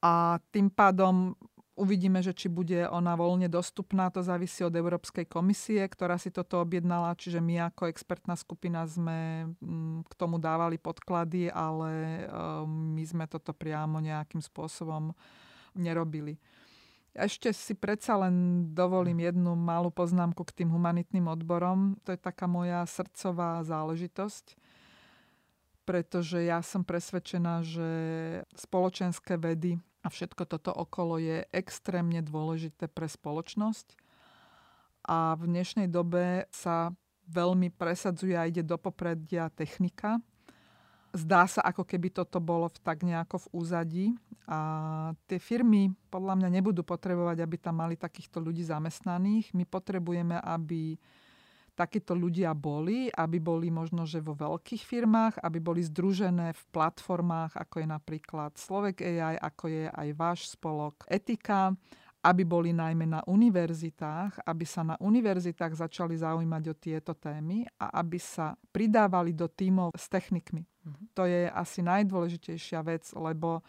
A tým pádom uvidíme, že či bude ona voľne dostupná. To závisí od Európskej komisie, ktorá si toto objednala. Čiže my ako expertná skupina sme mm, k tomu dávali podklady, ale my sme toto priamo nejakým spôsobom nerobili. Ešte si predsa len dovolím jednu malú poznámku k tým humanitným odborom. To je taká moja srdcová záležitosť, pretože ja som presvedčená, že spoločenské vedy a všetko toto okolo je extrémne dôležité pre spoločnosť. A v dnešnej dobe sa veľmi presadzuje a ide do popredia technika, zdá sa, ako keby toto bolo tak nejako v úzadí. A tie firmy podľa mňa nebudú potrebovať, aby tam mali takýchto ľudí zamestnaných. My potrebujeme, aby takíto ľudia boli, aby boli možno, že vo veľkých firmách, aby boli združené v platformách, ako je napríklad Slovek AI, ako je aj váš spolok Etika, aby boli najmä na univerzitách, aby sa na univerzitách začali zaujímať o tieto témy a aby sa pridávali do tímov s technikmi. Mm-hmm. To je asi najdôležitejšia vec, lebo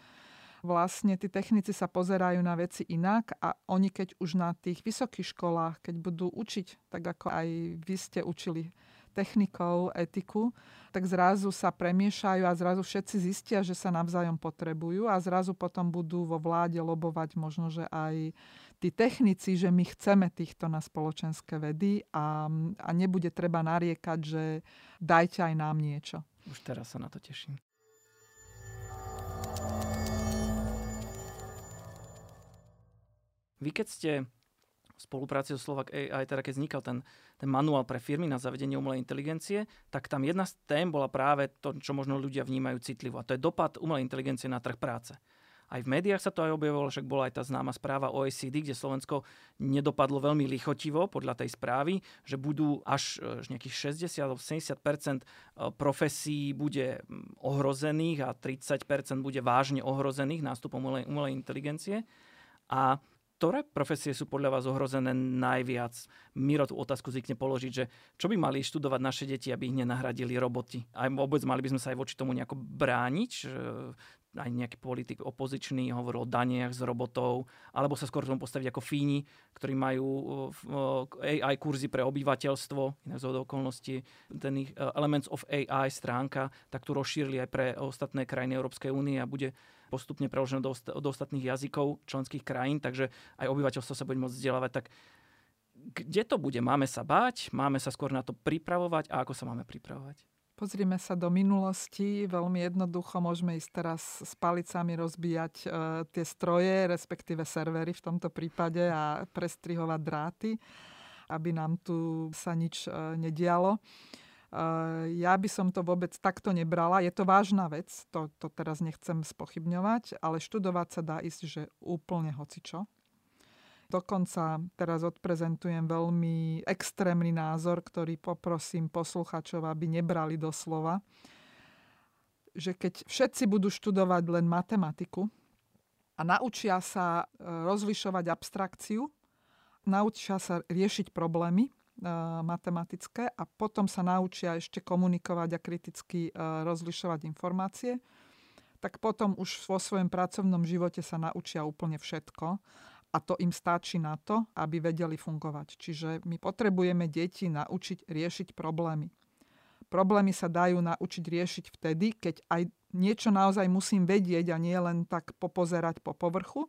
vlastne tí technici sa pozerajú na veci inak a oni keď už na tých vysokých školách, keď budú učiť, tak ako aj vy ste učili technikou, etiku, tak zrazu sa premiešajú a zrazu všetci zistia, že sa navzájom potrebujú a zrazu potom budú vo vláde lobovať možno, že aj tí technici, že my chceme týchto na spoločenské vedy a, a nebude treba nariekať, že dajte aj nám niečo. Už teraz sa na to teším. Vy keď ste spolupráci so Slovak AI, teda keď vznikal ten, ten manuál pre firmy na zavedenie umelej inteligencie, tak tam jedna z tém bola práve to, čo možno ľudia vnímajú citlivo. A to je dopad umelej inteligencie na trh práce. Aj v médiách sa to aj objavilo, však bola aj tá známa správa OECD, kde Slovensko nedopadlo veľmi lichotivo podľa tej správy, že budú až že nejakých 60-70% profesí bude ohrozených a 30% bude vážne ohrozených nástupom umelej, umelej inteligencie. A ktoré profesie sú podľa vás ohrozené najviac? Miro tú otázku zvykne položiť, že čo by mali študovať naše deti, aby ich nenahradili roboti? Aj vôbec mali by sme sa aj voči tomu nejako brániť? aj nejaký politik opozičný hovoril o daniach z robotov, alebo sa skôr tomu postaviť ako Fíni, ktorí majú AI kurzy pre obyvateľstvo, inak z okolností, ten ich Elements of AI stránka, tak tu rozšírili aj pre ostatné krajiny Európskej únie a bude postupne preložené do, do ostatných jazykov členských krajín, takže aj obyvateľstvo sa bude môcť vzdelávať. Tak kde to bude? Máme sa báť? Máme sa skôr na to pripravovať? A ako sa máme pripravovať? Pozrime sa do minulosti. Veľmi jednoducho môžeme ísť teraz s palicami rozbíjať e, tie stroje, respektíve servery v tomto prípade a prestrihovať dráty, aby nám tu sa nič e, nedialo. Eh, ja by som to vôbec takto nebrala. Je to vážna vec, to, to teraz nechcem spochybňovať, ale študovať sa dá ísť, že úplne hocičo. Dokonca teraz odprezentujem veľmi extrémny názor, ktorý poprosím posluchačov, aby nebrali do slova, že keď všetci budú študovať len matematiku a naučia sa eh, rozlišovať abstrakciu, naučia sa riešiť problémy, matematické a potom sa naučia ešte komunikovať a kriticky e, rozlišovať informácie, tak potom už vo svojom pracovnom živote sa naučia úplne všetko a to im stačí na to, aby vedeli fungovať. Čiže my potrebujeme deti naučiť riešiť problémy. Problémy sa dajú naučiť riešiť vtedy, keď aj niečo naozaj musím vedieť a nie len tak popozerať po povrchu.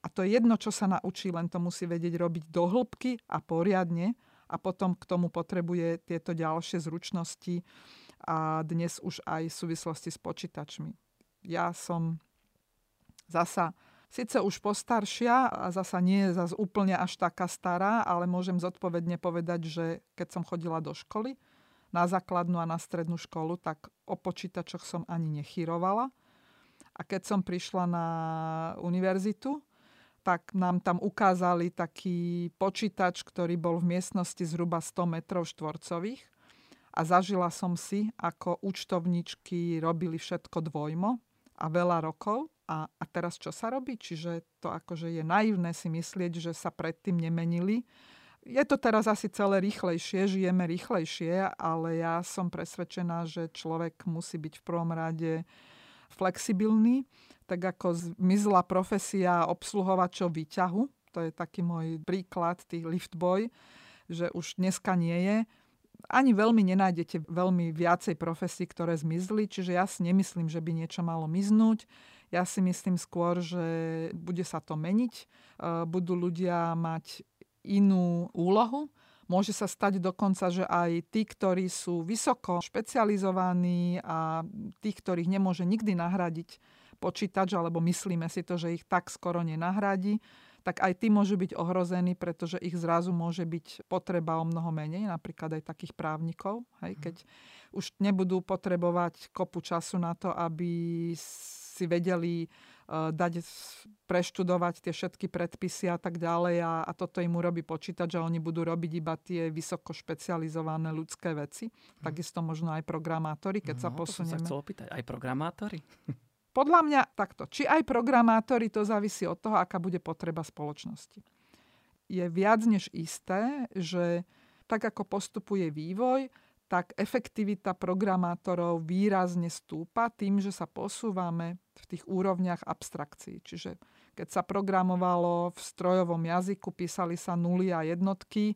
A to je jedno, čo sa naučí, len to musí vedieť robiť do hĺbky a poriadne, a potom k tomu potrebuje tieto ďalšie zručnosti a dnes už aj v súvislosti s počítačmi. Ja som zasa síce už postaršia a zasa nie je zase úplne až taká stará, ale môžem zodpovedne povedať, že keď som chodila do školy, na základnú a na strednú školu, tak o počítačoch som ani nechyrovala. A keď som prišla na univerzitu, tak nám tam ukázali taký počítač, ktorý bol v miestnosti zhruba 100 metrov štvorcových. A zažila som si, ako účtovničky robili všetko dvojmo a veľa rokov. A, a teraz čo sa robí? Čiže to akože je naivné si myslieť, že sa predtým nemenili. Je to teraz asi celé rýchlejšie, žijeme rýchlejšie, ale ja som presvedčená, že človek musí byť v prvom rade flexibilný tak ako zmizla profesia obsluhovačov výťahu, to je taký môj príklad, tých liftboy, že už dneska nie je. Ani veľmi nenájdete veľmi viacej profesí, ktoré zmizli, čiže ja si nemyslím, že by niečo malo miznúť. Ja si myslím skôr, že bude sa to meniť. Budú ľudia mať inú úlohu. Môže sa stať dokonca, že aj tí, ktorí sú vysoko špecializovaní a tých, ktorých nemôže nikdy nahradiť počítač, alebo myslíme si to, že ich tak skoro nenahradí, tak aj tí môžu byť ohrození, pretože ich zrazu môže byť potreba o mnoho menej, napríklad aj takých právnikov, hej, mhm. keď už nebudú potrebovať kopu času na to, aby si vedeli dať, preštudovať tie všetky predpisy a tak ďalej a, a toto im urobí počítač a oni budú robiť iba tie vysoko špecializované ľudské veci. Hmm. Takisto možno aj programátori, keď no, sa posunieme. To som sa chcel opýtať, aj programátori? Podľa mňa takto. Či aj programátori, to závisí od toho, aká bude potreba spoločnosti. Je viac než isté, že tak ako postupuje vývoj, tak efektivita programátorov výrazne stúpa tým, že sa posúvame v tých úrovniach abstrakcií. Čiže keď sa programovalo v strojovom jazyku, písali sa nuly a jednotky,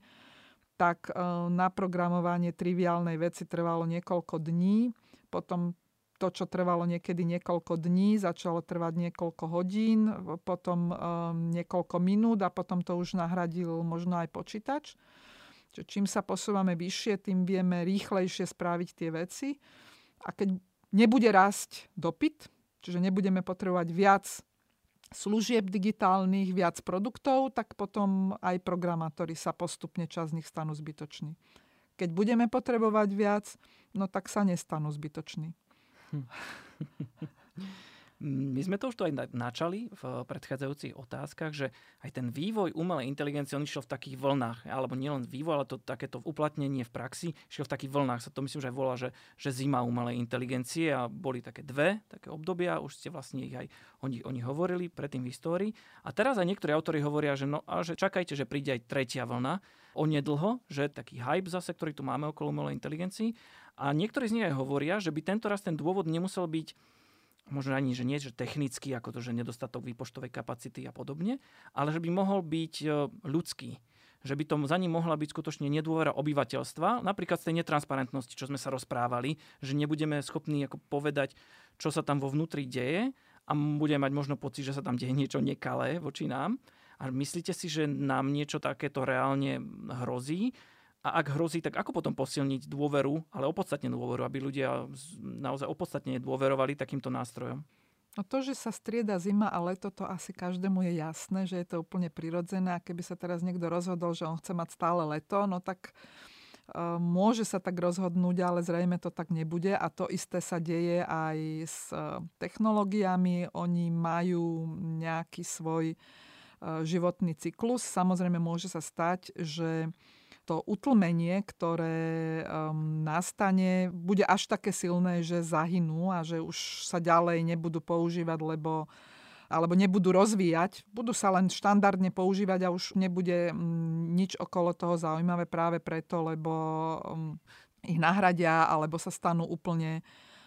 tak e, na programovanie triviálnej veci trvalo niekoľko dní. Potom to, čo trvalo niekedy niekoľko dní, začalo trvať niekoľko hodín, potom um, niekoľko minút a potom to už nahradil možno aj počítač. Čiže čím sa posúvame vyššie, tým vieme rýchlejšie spraviť tie veci. A keď nebude rásť dopyt, čiže nebudeme potrebovať viac služieb digitálnych, viac produktov, tak potom aj programátori sa postupne čas z nich stanú zbytoční. Keď budeme potrebovať viac, no tak sa nestanú zbytoční. My sme to už tu aj načali v predchádzajúcich otázkach, že aj ten vývoj umelej inteligencie, on išiel v takých vlnách, alebo nielen vývoj, ale to takéto uplatnenie v praxi, išiel v takých vlnách. Sa to myslím, že aj volá, že, že zima umelej inteligencie a boli také dve také obdobia, už ste vlastne ich aj oni, oni hovorili predtým v histórii. A teraz aj niektorí autori hovoria, že, no, a že čakajte, že príde aj tretia vlna, onedlho, že taký hype zase, ktorý tu máme okolo umelej inteligencii. A niektorí z nich aj hovoria, že by tento raz ten dôvod nemusel byť možno ani, že nie, že technicky, ako to, že nedostatok výpočtovej kapacity a podobne, ale že by mohol byť e, ľudský že by to za ním mohla byť skutočne nedôvera obyvateľstva, napríklad z tej netransparentnosti, čo sme sa rozprávali, že nebudeme schopní ako povedať, čo sa tam vo vnútri deje a budeme mať možno pocit, že sa tam deje niečo nekalé voči nám. A myslíte si, že nám niečo takéto reálne hrozí? A ak hrozí, tak ako potom posilniť dôveru, ale opodstatnenú dôveru, aby ľudia naozaj opodstatne dôverovali takýmto nástrojom? No to, že sa strieda zima a leto, to asi každému je jasné, že je to úplne prirodzené. A keby sa teraz niekto rozhodol, že on chce mať stále leto, no tak uh, môže sa tak rozhodnúť, ale zrejme to tak nebude. A to isté sa deje aj s uh, technológiami. Oni majú nejaký svoj uh, životný cyklus. Samozrejme môže sa stať, že to utlmenie, ktoré um, nastane, bude až také silné, že zahynú a že už sa ďalej nebudú používať, lebo alebo nebudú rozvíjať, budú sa len štandardne používať a už nebude um, nič okolo toho zaujímavé práve preto, lebo um, ich nahradia alebo sa stanú úplne,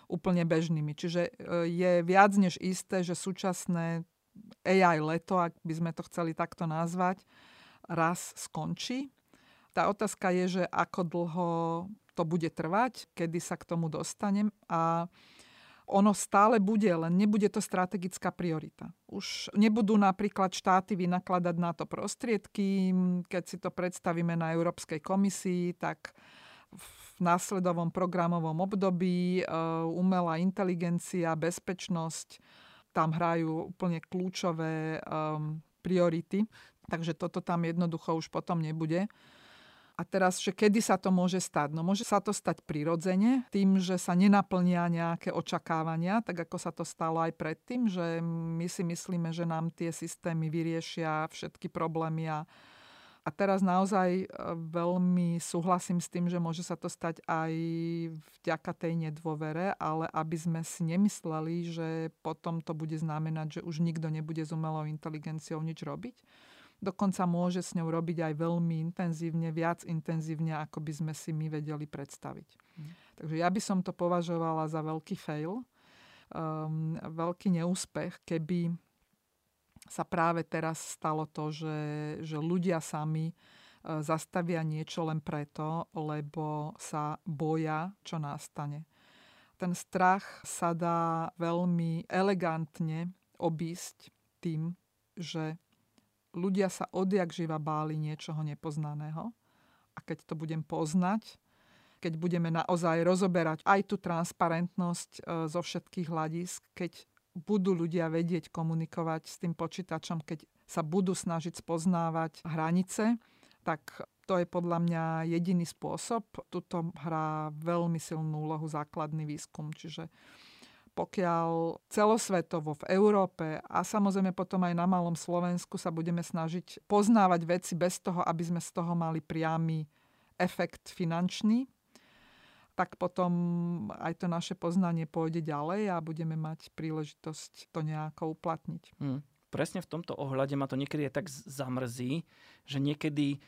úplne bežnými. Čiže uh, je viac než isté, že súčasné AI leto, ak by sme to chceli takto nazvať, raz skončí tá otázka je, že ako dlho to bude trvať, kedy sa k tomu dostanem a ono stále bude, len nebude to strategická priorita. Už nebudú napríklad štáty vynakladať na to prostriedky. Keď si to predstavíme na Európskej komisii, tak v následovom programovom období e, umelá inteligencia, bezpečnosť, tam hrajú úplne kľúčové um, priority. Takže toto tam jednoducho už potom nebude. A teraz, že kedy sa to môže stať? No môže sa to stať prirodzene, tým, že sa nenaplnia nejaké očakávania, tak ako sa to stalo aj predtým, že my si myslíme, že nám tie systémy vyriešia všetky problémy a a teraz naozaj e, veľmi súhlasím s tým, že môže sa to stať aj vďaka tej nedôvere, ale aby sme si nemysleli, že potom to bude znamenať, že už nikto nebude s umelou inteligenciou nič robiť Dokonca môže s ňou robiť aj veľmi intenzívne, viac intenzívne, ako by sme si my vedeli predstaviť. Mm. Takže ja by som to považovala za veľký fail, um, veľký neúspech, keby sa práve teraz stalo to, že, že ľudia sami uh, zastavia niečo len preto, lebo sa boja, čo nastane. Ten strach sa dá veľmi elegantne obísť tým, že ľudia sa odjak živa báli niečoho nepoznaného. A keď to budem poznať, keď budeme naozaj rozoberať aj tú transparentnosť e, zo všetkých hľadisk, keď budú ľudia vedieť komunikovať s tým počítačom, keď sa budú snažiť spoznávať hranice, tak to je podľa mňa jediný spôsob. Tuto hrá veľmi silnú úlohu základný výskum. Čiže pokiaľ celosvetovo v Európe a samozrejme potom aj na malom Slovensku sa budeme snažiť poznávať veci bez toho, aby sme z toho mali priamy efekt finančný, tak potom aj to naše poznanie pôjde ďalej a budeme mať príležitosť to nejako uplatniť. Hmm. Presne v tomto ohľade ma to niekedy tak zamrzí, že niekedy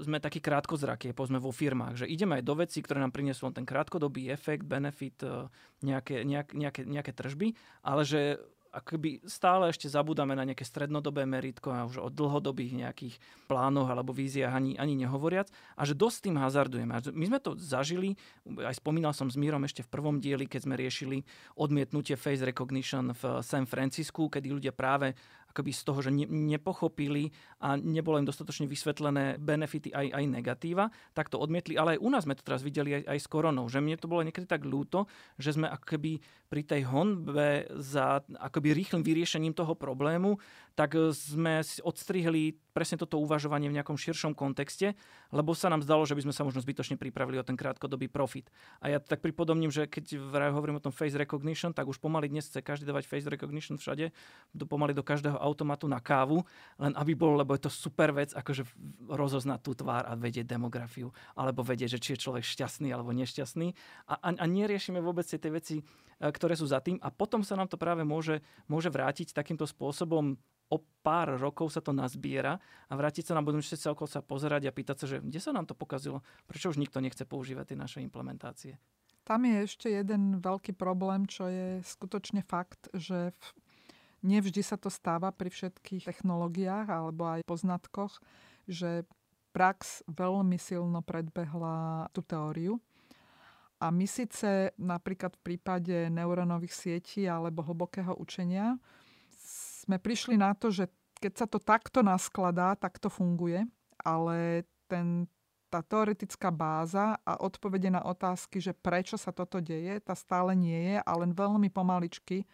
sme takí krátkozraké, povedzme vo firmách, že ideme aj do vecí, ktoré nám prinesú ten krátkodobý efekt, benefit, e, nejaké, nejak, nejaké, nejaké tržby, ale že akoby stále ešte zabudáme na nejaké strednodobé meritko a už o dlhodobých nejakých plánoch alebo víziách ani, ani nehovoriac a že dosť tým hazardujeme. My sme to zažili, aj spomínal som s Mírom ešte v prvom dieli, keď sme riešili odmietnutie face recognition v San Francisku, kedy ľudia práve akoby z toho, že ne, nepochopili a nebolo im dostatočne vysvetlené benefity aj, aj negatíva, tak to odmietli. Ale aj u nás sme to teraz videli aj, aj s koronou, že mne to bolo niekedy tak ľúto, že sme akoby pri tej honbe za akoby rýchlym vyriešením toho problému, tak sme odstrihli presne toto uvažovanie v nejakom širšom kontexte, lebo sa nám zdalo, že by sme sa možno zbytočne pripravili o ten krátkodobý profit. A ja tak pripodobním, že keď vraj hovorím o tom face recognition, tak už pomaly dnes chce každý dávať face recognition všade, do, pomaly do každého automatu na kávu, len aby bol, lebo je to super vec, akože rozoznať tú tvár a vedieť demografiu, alebo vedieť, že či je človek šťastný alebo nešťastný. A, a, a neriešime vôbec tie veci, e, ktoré sú za tým. A potom sa nám to práve môže, môže vrátiť takýmto spôsobom o pár rokov sa to nazbiera a vrátiť sa na budúce okolo sa pozerať a pýtať sa, že kde sa nám to pokazilo, prečo už nikto nechce používať tie naše implementácie. Tam je ešte jeden veľký problém, čo je skutočne fakt, že v, nevždy sa to stáva pri všetkých technológiách alebo aj poznatkoch, že prax veľmi silno predbehla tú teóriu. A my síce napríklad v prípade neurónových sietí alebo hlbokého učenia sme prišli na to, že keď sa to takto naskladá, tak to funguje, ale ten, tá teoretická báza a odpovede na otázky, že prečo sa toto deje, tá stále nie je a len veľmi pomaličky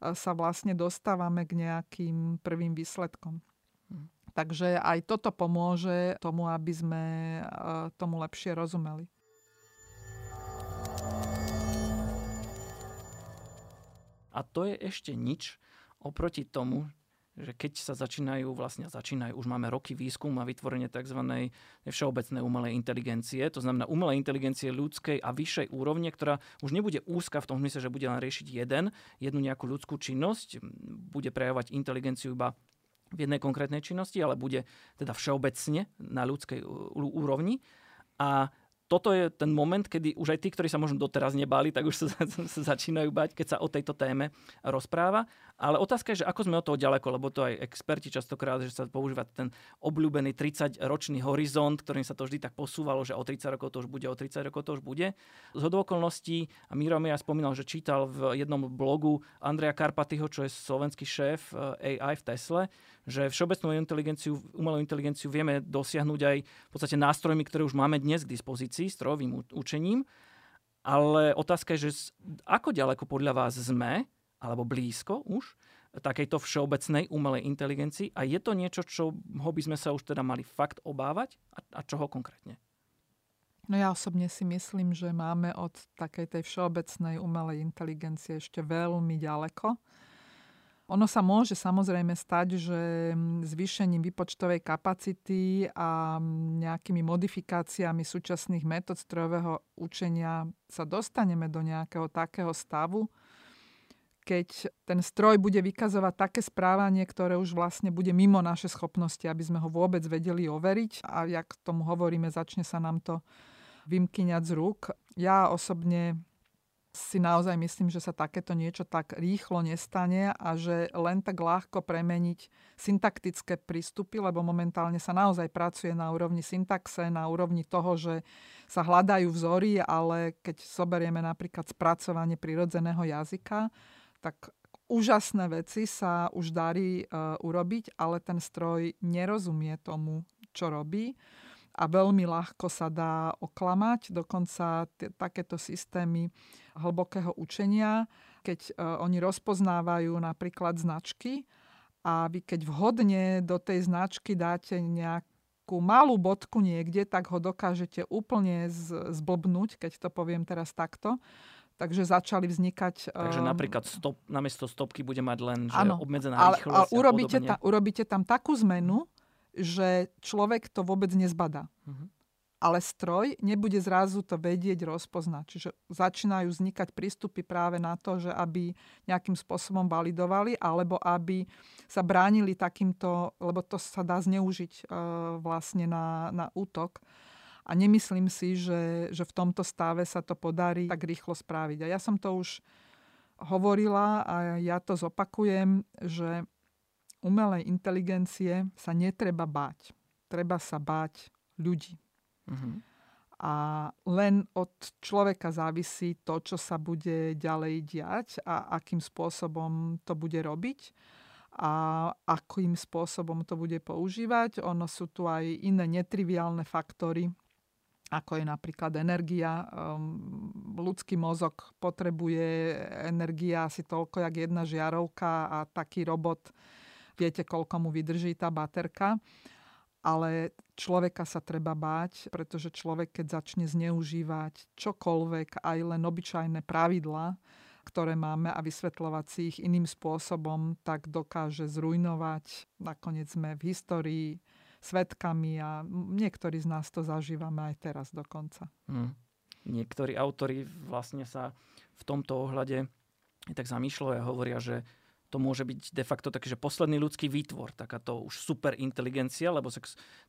sa vlastne dostávame k nejakým prvým výsledkom. Hm. Takže aj toto pomôže tomu, aby sme e, tomu lepšie rozumeli. A to je ešte nič, Oproti tomu, že keď sa začínajú, vlastne začínajú, už máme roky výskum a vytvorenie tzv. všeobecnej umelej inteligencie, to znamená umelej inteligencie ľudskej a vyššej úrovne, ktorá už nebude úzka v tom zmysle, že bude len riešiť jeden, jednu nejakú ľudskú činnosť, bude prejavovať inteligenciu iba v jednej konkrétnej činnosti, ale bude teda všeobecne na ľudskej úrovni. A toto je ten moment, kedy už aj tí, ktorí sa možno doteraz nebali, tak už sa, sa začínajú bať, keď sa o tejto téme rozpráva. Ale otázka je, že ako sme od toho ďaleko, lebo to aj experti častokrát, že sa používa ten obľúbený 30-ročný horizont, ktorým sa to vždy tak posúvalo, že o 30 rokov to už bude, o 30 rokov to už bude. Z okolností, a Miro mi ja spomínal, že čítal v jednom blogu Andreja Karpatyho, čo je slovenský šéf eh, AI v Tesle, že všeobecnú inteligenciu, umelú inteligenciu vieme dosiahnuť aj v podstate nástrojmi, ktoré už máme dnes k dispozícii, strojovým učením. Ale otázka je, že ako ďaleko podľa vás sme, alebo blízko už, takejto všeobecnej umelej inteligencii a je to niečo, čo by sme sa už teda mali fakt obávať a, a čoho konkrétne? No ja osobne si myslím, že máme od takej tej všeobecnej umelej inteligencie ešte veľmi ďaleko. Ono sa môže samozrejme stať, že mm, zvýšením výpočtovej kapacity a mm, nejakými modifikáciami súčasných metód strojového učenia sa dostaneme do nejakého takého stavu, keď ten stroj bude vykazovať také správanie, ktoré už vlastne bude mimo naše schopnosti, aby sme ho vôbec vedeli overiť. A jak tomu hovoríme, začne sa nám to vymkyňať z rúk. Ja osobne si naozaj myslím, že sa takéto niečo tak rýchlo nestane a že len tak ľahko premeniť syntaktické prístupy, lebo momentálne sa naozaj pracuje na úrovni syntaxe, na úrovni toho, že sa hľadajú vzory, ale keď zoberieme napríklad spracovanie prirodzeného jazyka, tak úžasné veci sa už darí uh, urobiť, ale ten stroj nerozumie tomu, čo robí a veľmi ľahko sa dá oklamať. Dokonca t- takéto systémy hlbokého učenia, keď uh, oni rozpoznávajú napríklad značky a vy keď vhodne do tej značky dáte nejakú malú bodku niekde, tak ho dokážete úplne z- zblbnúť, keď to poviem teraz takto. Takže začali vznikať... Takže um, napríklad stop, namiesto stopky bude mať len že áno, obmedzená ale, rýchlosť ale urobíte, ta, urobíte tam takú zmenu, že človek to vôbec nezbadá. Uh-huh ale stroj nebude zrazu to vedieť rozpoznať. Čiže začínajú vznikať prístupy práve na to, že aby nejakým spôsobom validovali, alebo aby sa bránili takýmto, lebo to sa dá zneužiť e, vlastne na, na útok. A nemyslím si, že, že v tomto stave sa to podarí tak rýchlo spraviť. A ja som to už hovorila a ja to zopakujem, že umelej inteligencie sa netreba báť. Treba sa báť ľudí. Uh-huh. A len od človeka závisí to, čo sa bude ďalej diať a akým spôsobom to bude robiť. a akým spôsobom to bude používať. Ono sú tu aj iné netriviálne faktory, ako je napríklad energia. Um, ľudský mozog potrebuje energia asi toľko, jak jedna žiarovka a taký robot, viete, koľko mu vydrží tá baterka. Ale človeka sa treba báť, pretože človek, keď začne zneužívať čokoľvek, aj len obyčajné pravidla, ktoré máme a vysvetľovať si ich iným spôsobom, tak dokáže zrujnovať. Nakoniec sme v histórii svetkami a niektorí z nás to zažívame aj teraz dokonca. Hmm. Niektorí autori vlastne sa v tomto ohľade tak zamýšľajú a hovoria, že to môže byť de facto taký, že posledný ľudský výtvor, takáto už super inteligencia, lebo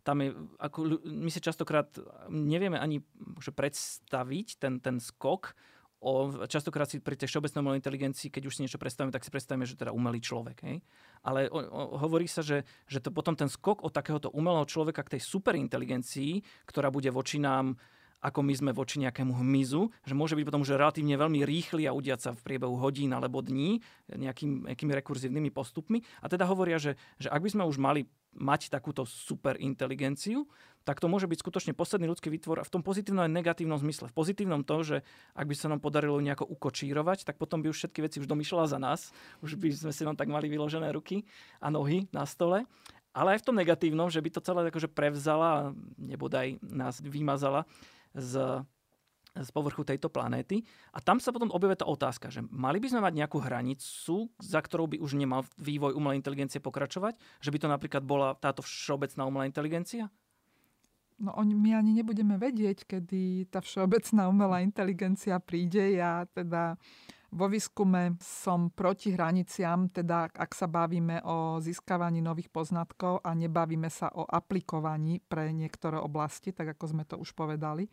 tam je, ako, my si častokrát nevieme ani predstaviť ten, ten skok, o, častokrát si pri tej všeobecnej umelej inteligencii, keď už si niečo predstavíme, tak si predstavíme, že teda umelý človek. Hej? Ale o, o, hovorí sa, že, že to potom ten skok od takéhoto umelého človeka k tej superinteligencii, ktorá bude voči nám ako my sme voči nejakému hmyzu, že môže byť potom už relatívne veľmi rýchly a udiať sa v priebehu hodín alebo dní nejakým, nejakými rekurzívnymi postupmi. A teda hovoria, že, že ak by sme už mali mať takúto super inteligenciu, tak to môže byť skutočne posledný ľudský výtvor a v tom pozitívnom a negatívnom zmysle. V pozitívnom to, že ak by sa nám podarilo nejako ukočírovať, tak potom by už všetky veci už domýšľala za nás. Už by sme si nám tak mali vyložené ruky a nohy na stole. Ale aj v tom negatívnom, že by to celé akože prevzala, nebodaj nás vymazala z z povrchu tejto planéty. A tam sa potom objavuje tá otázka, že mali by sme mať nejakú hranicu, za ktorou by už nemal vývoj umelej inteligencie pokračovať? Že by to napríklad bola táto všeobecná umelá inteligencia? No my ani nebudeme vedieť, kedy tá všeobecná umelá inteligencia príde. Ja teda vo výskume som proti hraniciam, teda ak sa bavíme o získavaní nových poznatkov a nebavíme sa o aplikovaní pre niektoré oblasti, tak ako sme to už povedali.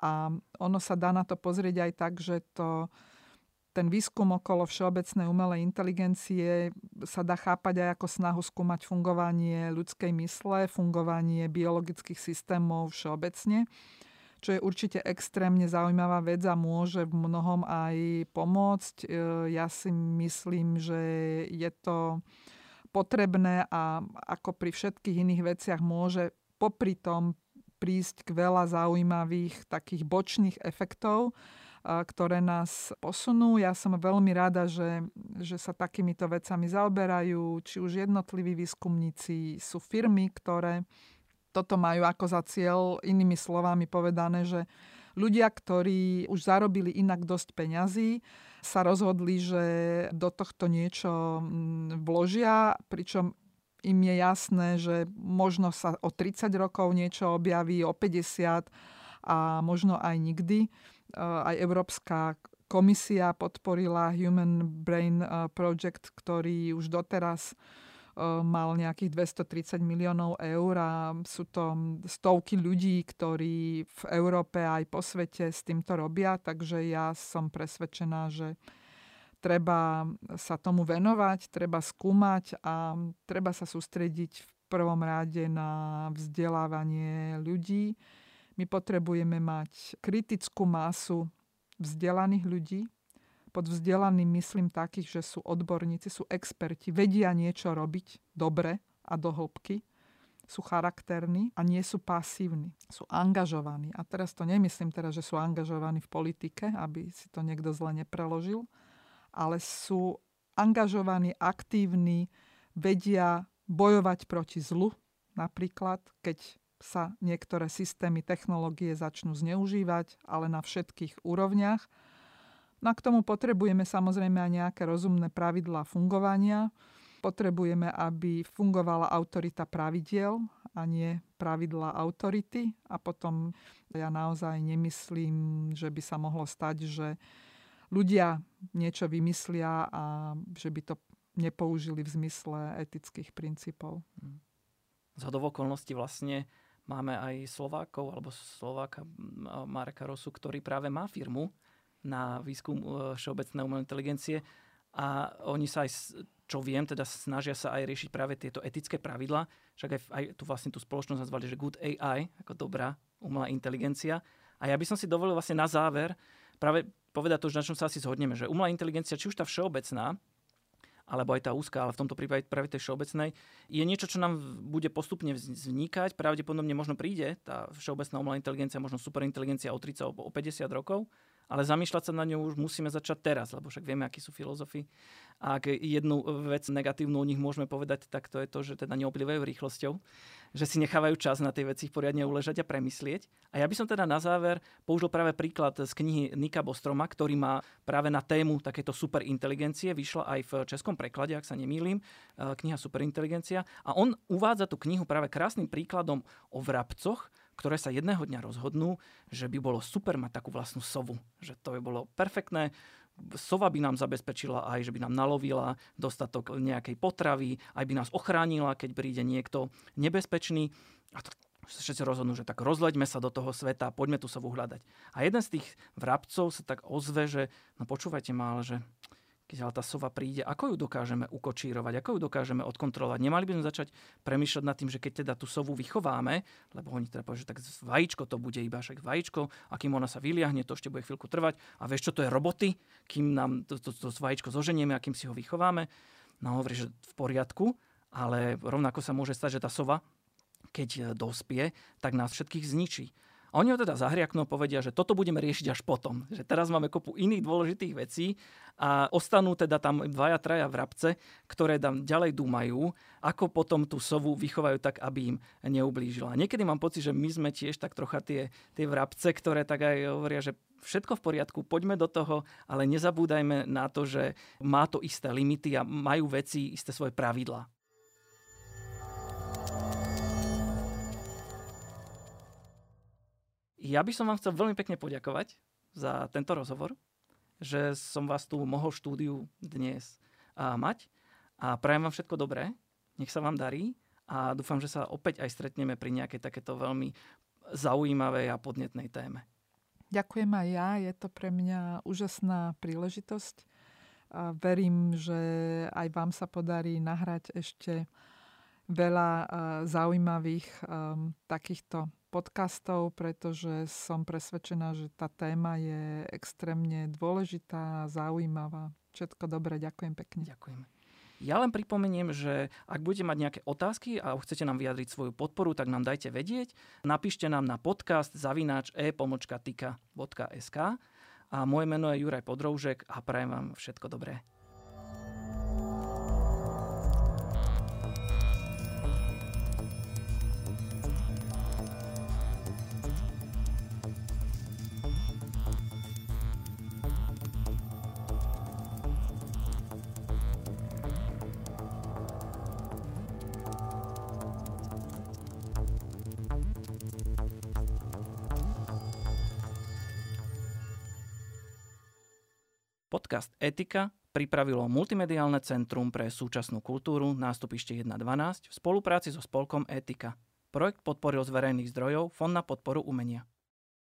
A ono sa dá na to pozrieť aj tak, že to, ten výskum okolo všeobecnej umelej inteligencie sa dá chápať aj ako snahu skúmať fungovanie ľudskej mysle, fungovanie biologických systémov všeobecne, čo je určite extrémne zaujímavá vec a môže v mnohom aj pomôcť. E, ja si myslím, že je to potrebné a ako pri všetkých iných veciach môže popri tom prísť k veľa zaujímavých takých bočných efektov, ktoré nás posunú. Ja som veľmi rada, že, že sa takýmito vecami zaoberajú, či už jednotliví výskumníci, sú firmy, ktoré toto majú ako za cieľ, inými slovami povedané, že ľudia, ktorí už zarobili inak dosť peňazí, sa rozhodli, že do tohto niečo mm, vložia, pričom im je jasné, že možno sa o 30 rokov niečo objaví, o 50 a možno aj nikdy. E, aj Európska komisia podporila Human Brain e, Project, ktorý už doteraz mal nejakých 230 miliónov eur a sú to stovky ľudí, ktorí v Európe aj po svete s týmto robia, takže ja som presvedčená, že treba sa tomu venovať, treba skúmať a treba sa sústrediť v prvom rade na vzdelávanie ľudí. My potrebujeme mať kritickú masu vzdelaných ľudí. Pod vzdelaným myslím takých, že sú odborníci, sú experti, vedia niečo robiť dobre a do hĺbky sú charakterní a nie sú pasívni. Sú angažovaní. A teraz to nemyslím teraz, že sú angažovaní v politike, aby si to niekto zle nepreložil, ale sú angažovaní, aktívni, vedia bojovať proti zlu. Napríklad, keď sa niektoré systémy, technológie začnú zneužívať, ale na všetkých úrovniach. No a k tomu potrebujeme samozrejme aj nejaké rozumné pravidlá fungovania. Potrebujeme, aby fungovala autorita pravidiel a nie pravidla autority. A potom ja naozaj nemyslím, že by sa mohlo stať, že ľudia niečo vymyslia a že by to nepoužili v zmysle etických princípov. Z hodov okolností vlastne máme aj Slovákov alebo Slováka Mareka Rosu, ktorý práve má firmu na výskum e, všeobecnej umelej inteligencie a oni sa aj, čo viem, teda snažia sa aj riešiť práve tieto etické pravidla. Však aj, aj tu vlastne tú spoločnosť nazvali, že good AI, ako dobrá umelá inteligencia. A ja by som si dovolil vlastne na záver práve povedať to, na čom sa asi zhodneme, že umelá inteligencia, či už tá všeobecná, alebo aj tá úzka, ale v tomto prípade práve tej všeobecnej, je niečo, čo nám bude postupne vznikať. Pravdepodobne možno príde tá všeobecná umelá inteligencia, možno superinteligencia o 30, o 50 rokov, ale zamýšľať sa na ňu už musíme začať teraz, lebo však vieme, akí sú filozofi. A ak jednu vec negatívnu o nich môžeme povedať, tak to je to, že teda neoplývajú rýchlosťou, že si nechávajú čas na tie veci poriadne uležať a premyslieť. A ja by som teda na záver použil práve príklad z knihy Nika Bostroma, ktorý má práve na tému takéto superinteligencie, vyšla aj v českom preklade, ak sa nemýlim, e, kniha Superinteligencia. A on uvádza tú knihu práve krásnym príkladom o vrabcoch, ktoré sa jedného dňa rozhodnú, že by bolo super mať takú vlastnú sovu. Že to by bolo perfektné. Sova by nám zabezpečila aj, že by nám nalovila dostatok nejakej potravy, aj by nás ochránila, keď príde niekto nebezpečný. A to všetci rozhodnú, že tak rozleďme sa do toho sveta, poďme tu sovu hľadať. A jeden z tých vrabcov sa tak ozve, že no počúvajte ma, ale že keď ale tá sova príde, ako ju dokážeme ukočírovať, ako ju dokážeme odkontrolovať. Nemali by sme začať premýšľať nad tým, že keď teda tú sovu vychováme, lebo oni teda povedia, že tak vajíčko to bude iba však vajíčko a kým ona sa vyliahne, to ešte bude chvíľku trvať. A vieš, čo to je roboty, kým nám to, to, to, to vajíčko zoženieme a kým si ho vychováme. No hovorí, že v poriadku, ale rovnako sa môže stať, že tá sova, keď dospie, tak nás všetkých zničí. A oni ho teda zahriaknú a povedia, že toto budeme riešiť až potom. Že teraz máme kopu iných dôležitých vecí a ostanú teda tam dvaja, traja vrabce, ktoré tam ďalej dúmajú, ako potom tú sovu vychovajú tak, aby im neublížila. Niekedy mám pocit, že my sme tiež tak trocha tie, tie vrabce, ktoré tak aj hovoria, že všetko v poriadku, poďme do toho, ale nezabúdajme na to, že má to isté limity a majú veci isté svoje pravidlá. Ja by som vám chcel veľmi pekne poďakovať za tento rozhovor, že som vás tu mohol štúdiu dnes mať a prajem vám všetko dobré, nech sa vám darí a dúfam, že sa opäť aj stretneme pri nejakej takéto veľmi zaujímavej a podnetnej téme. Ďakujem aj ja, je to pre mňa úžasná príležitosť. A verím, že aj vám sa podarí nahrať ešte veľa zaujímavých um, takýchto podcastov, pretože som presvedčená, že tá téma je extrémne dôležitá a zaujímavá. Všetko dobré, ďakujem pekne. Ďakujem. Ja len pripomeniem, že ak budete mať nejaké otázky a chcete nám vyjadriť svoju podporu, tak nám dajte vedieť. Napíšte nám na podcast zavináč e-tika.sk a moje meno je Juraj Podroužek a prajem vám všetko dobré. Podcast Etika pripravilo Multimediálne centrum pre súčasnú kultúru nástupište 1.12 v spolupráci so spolkom Etika. Projekt podporil z verejných zdrojov Fond na podporu umenia.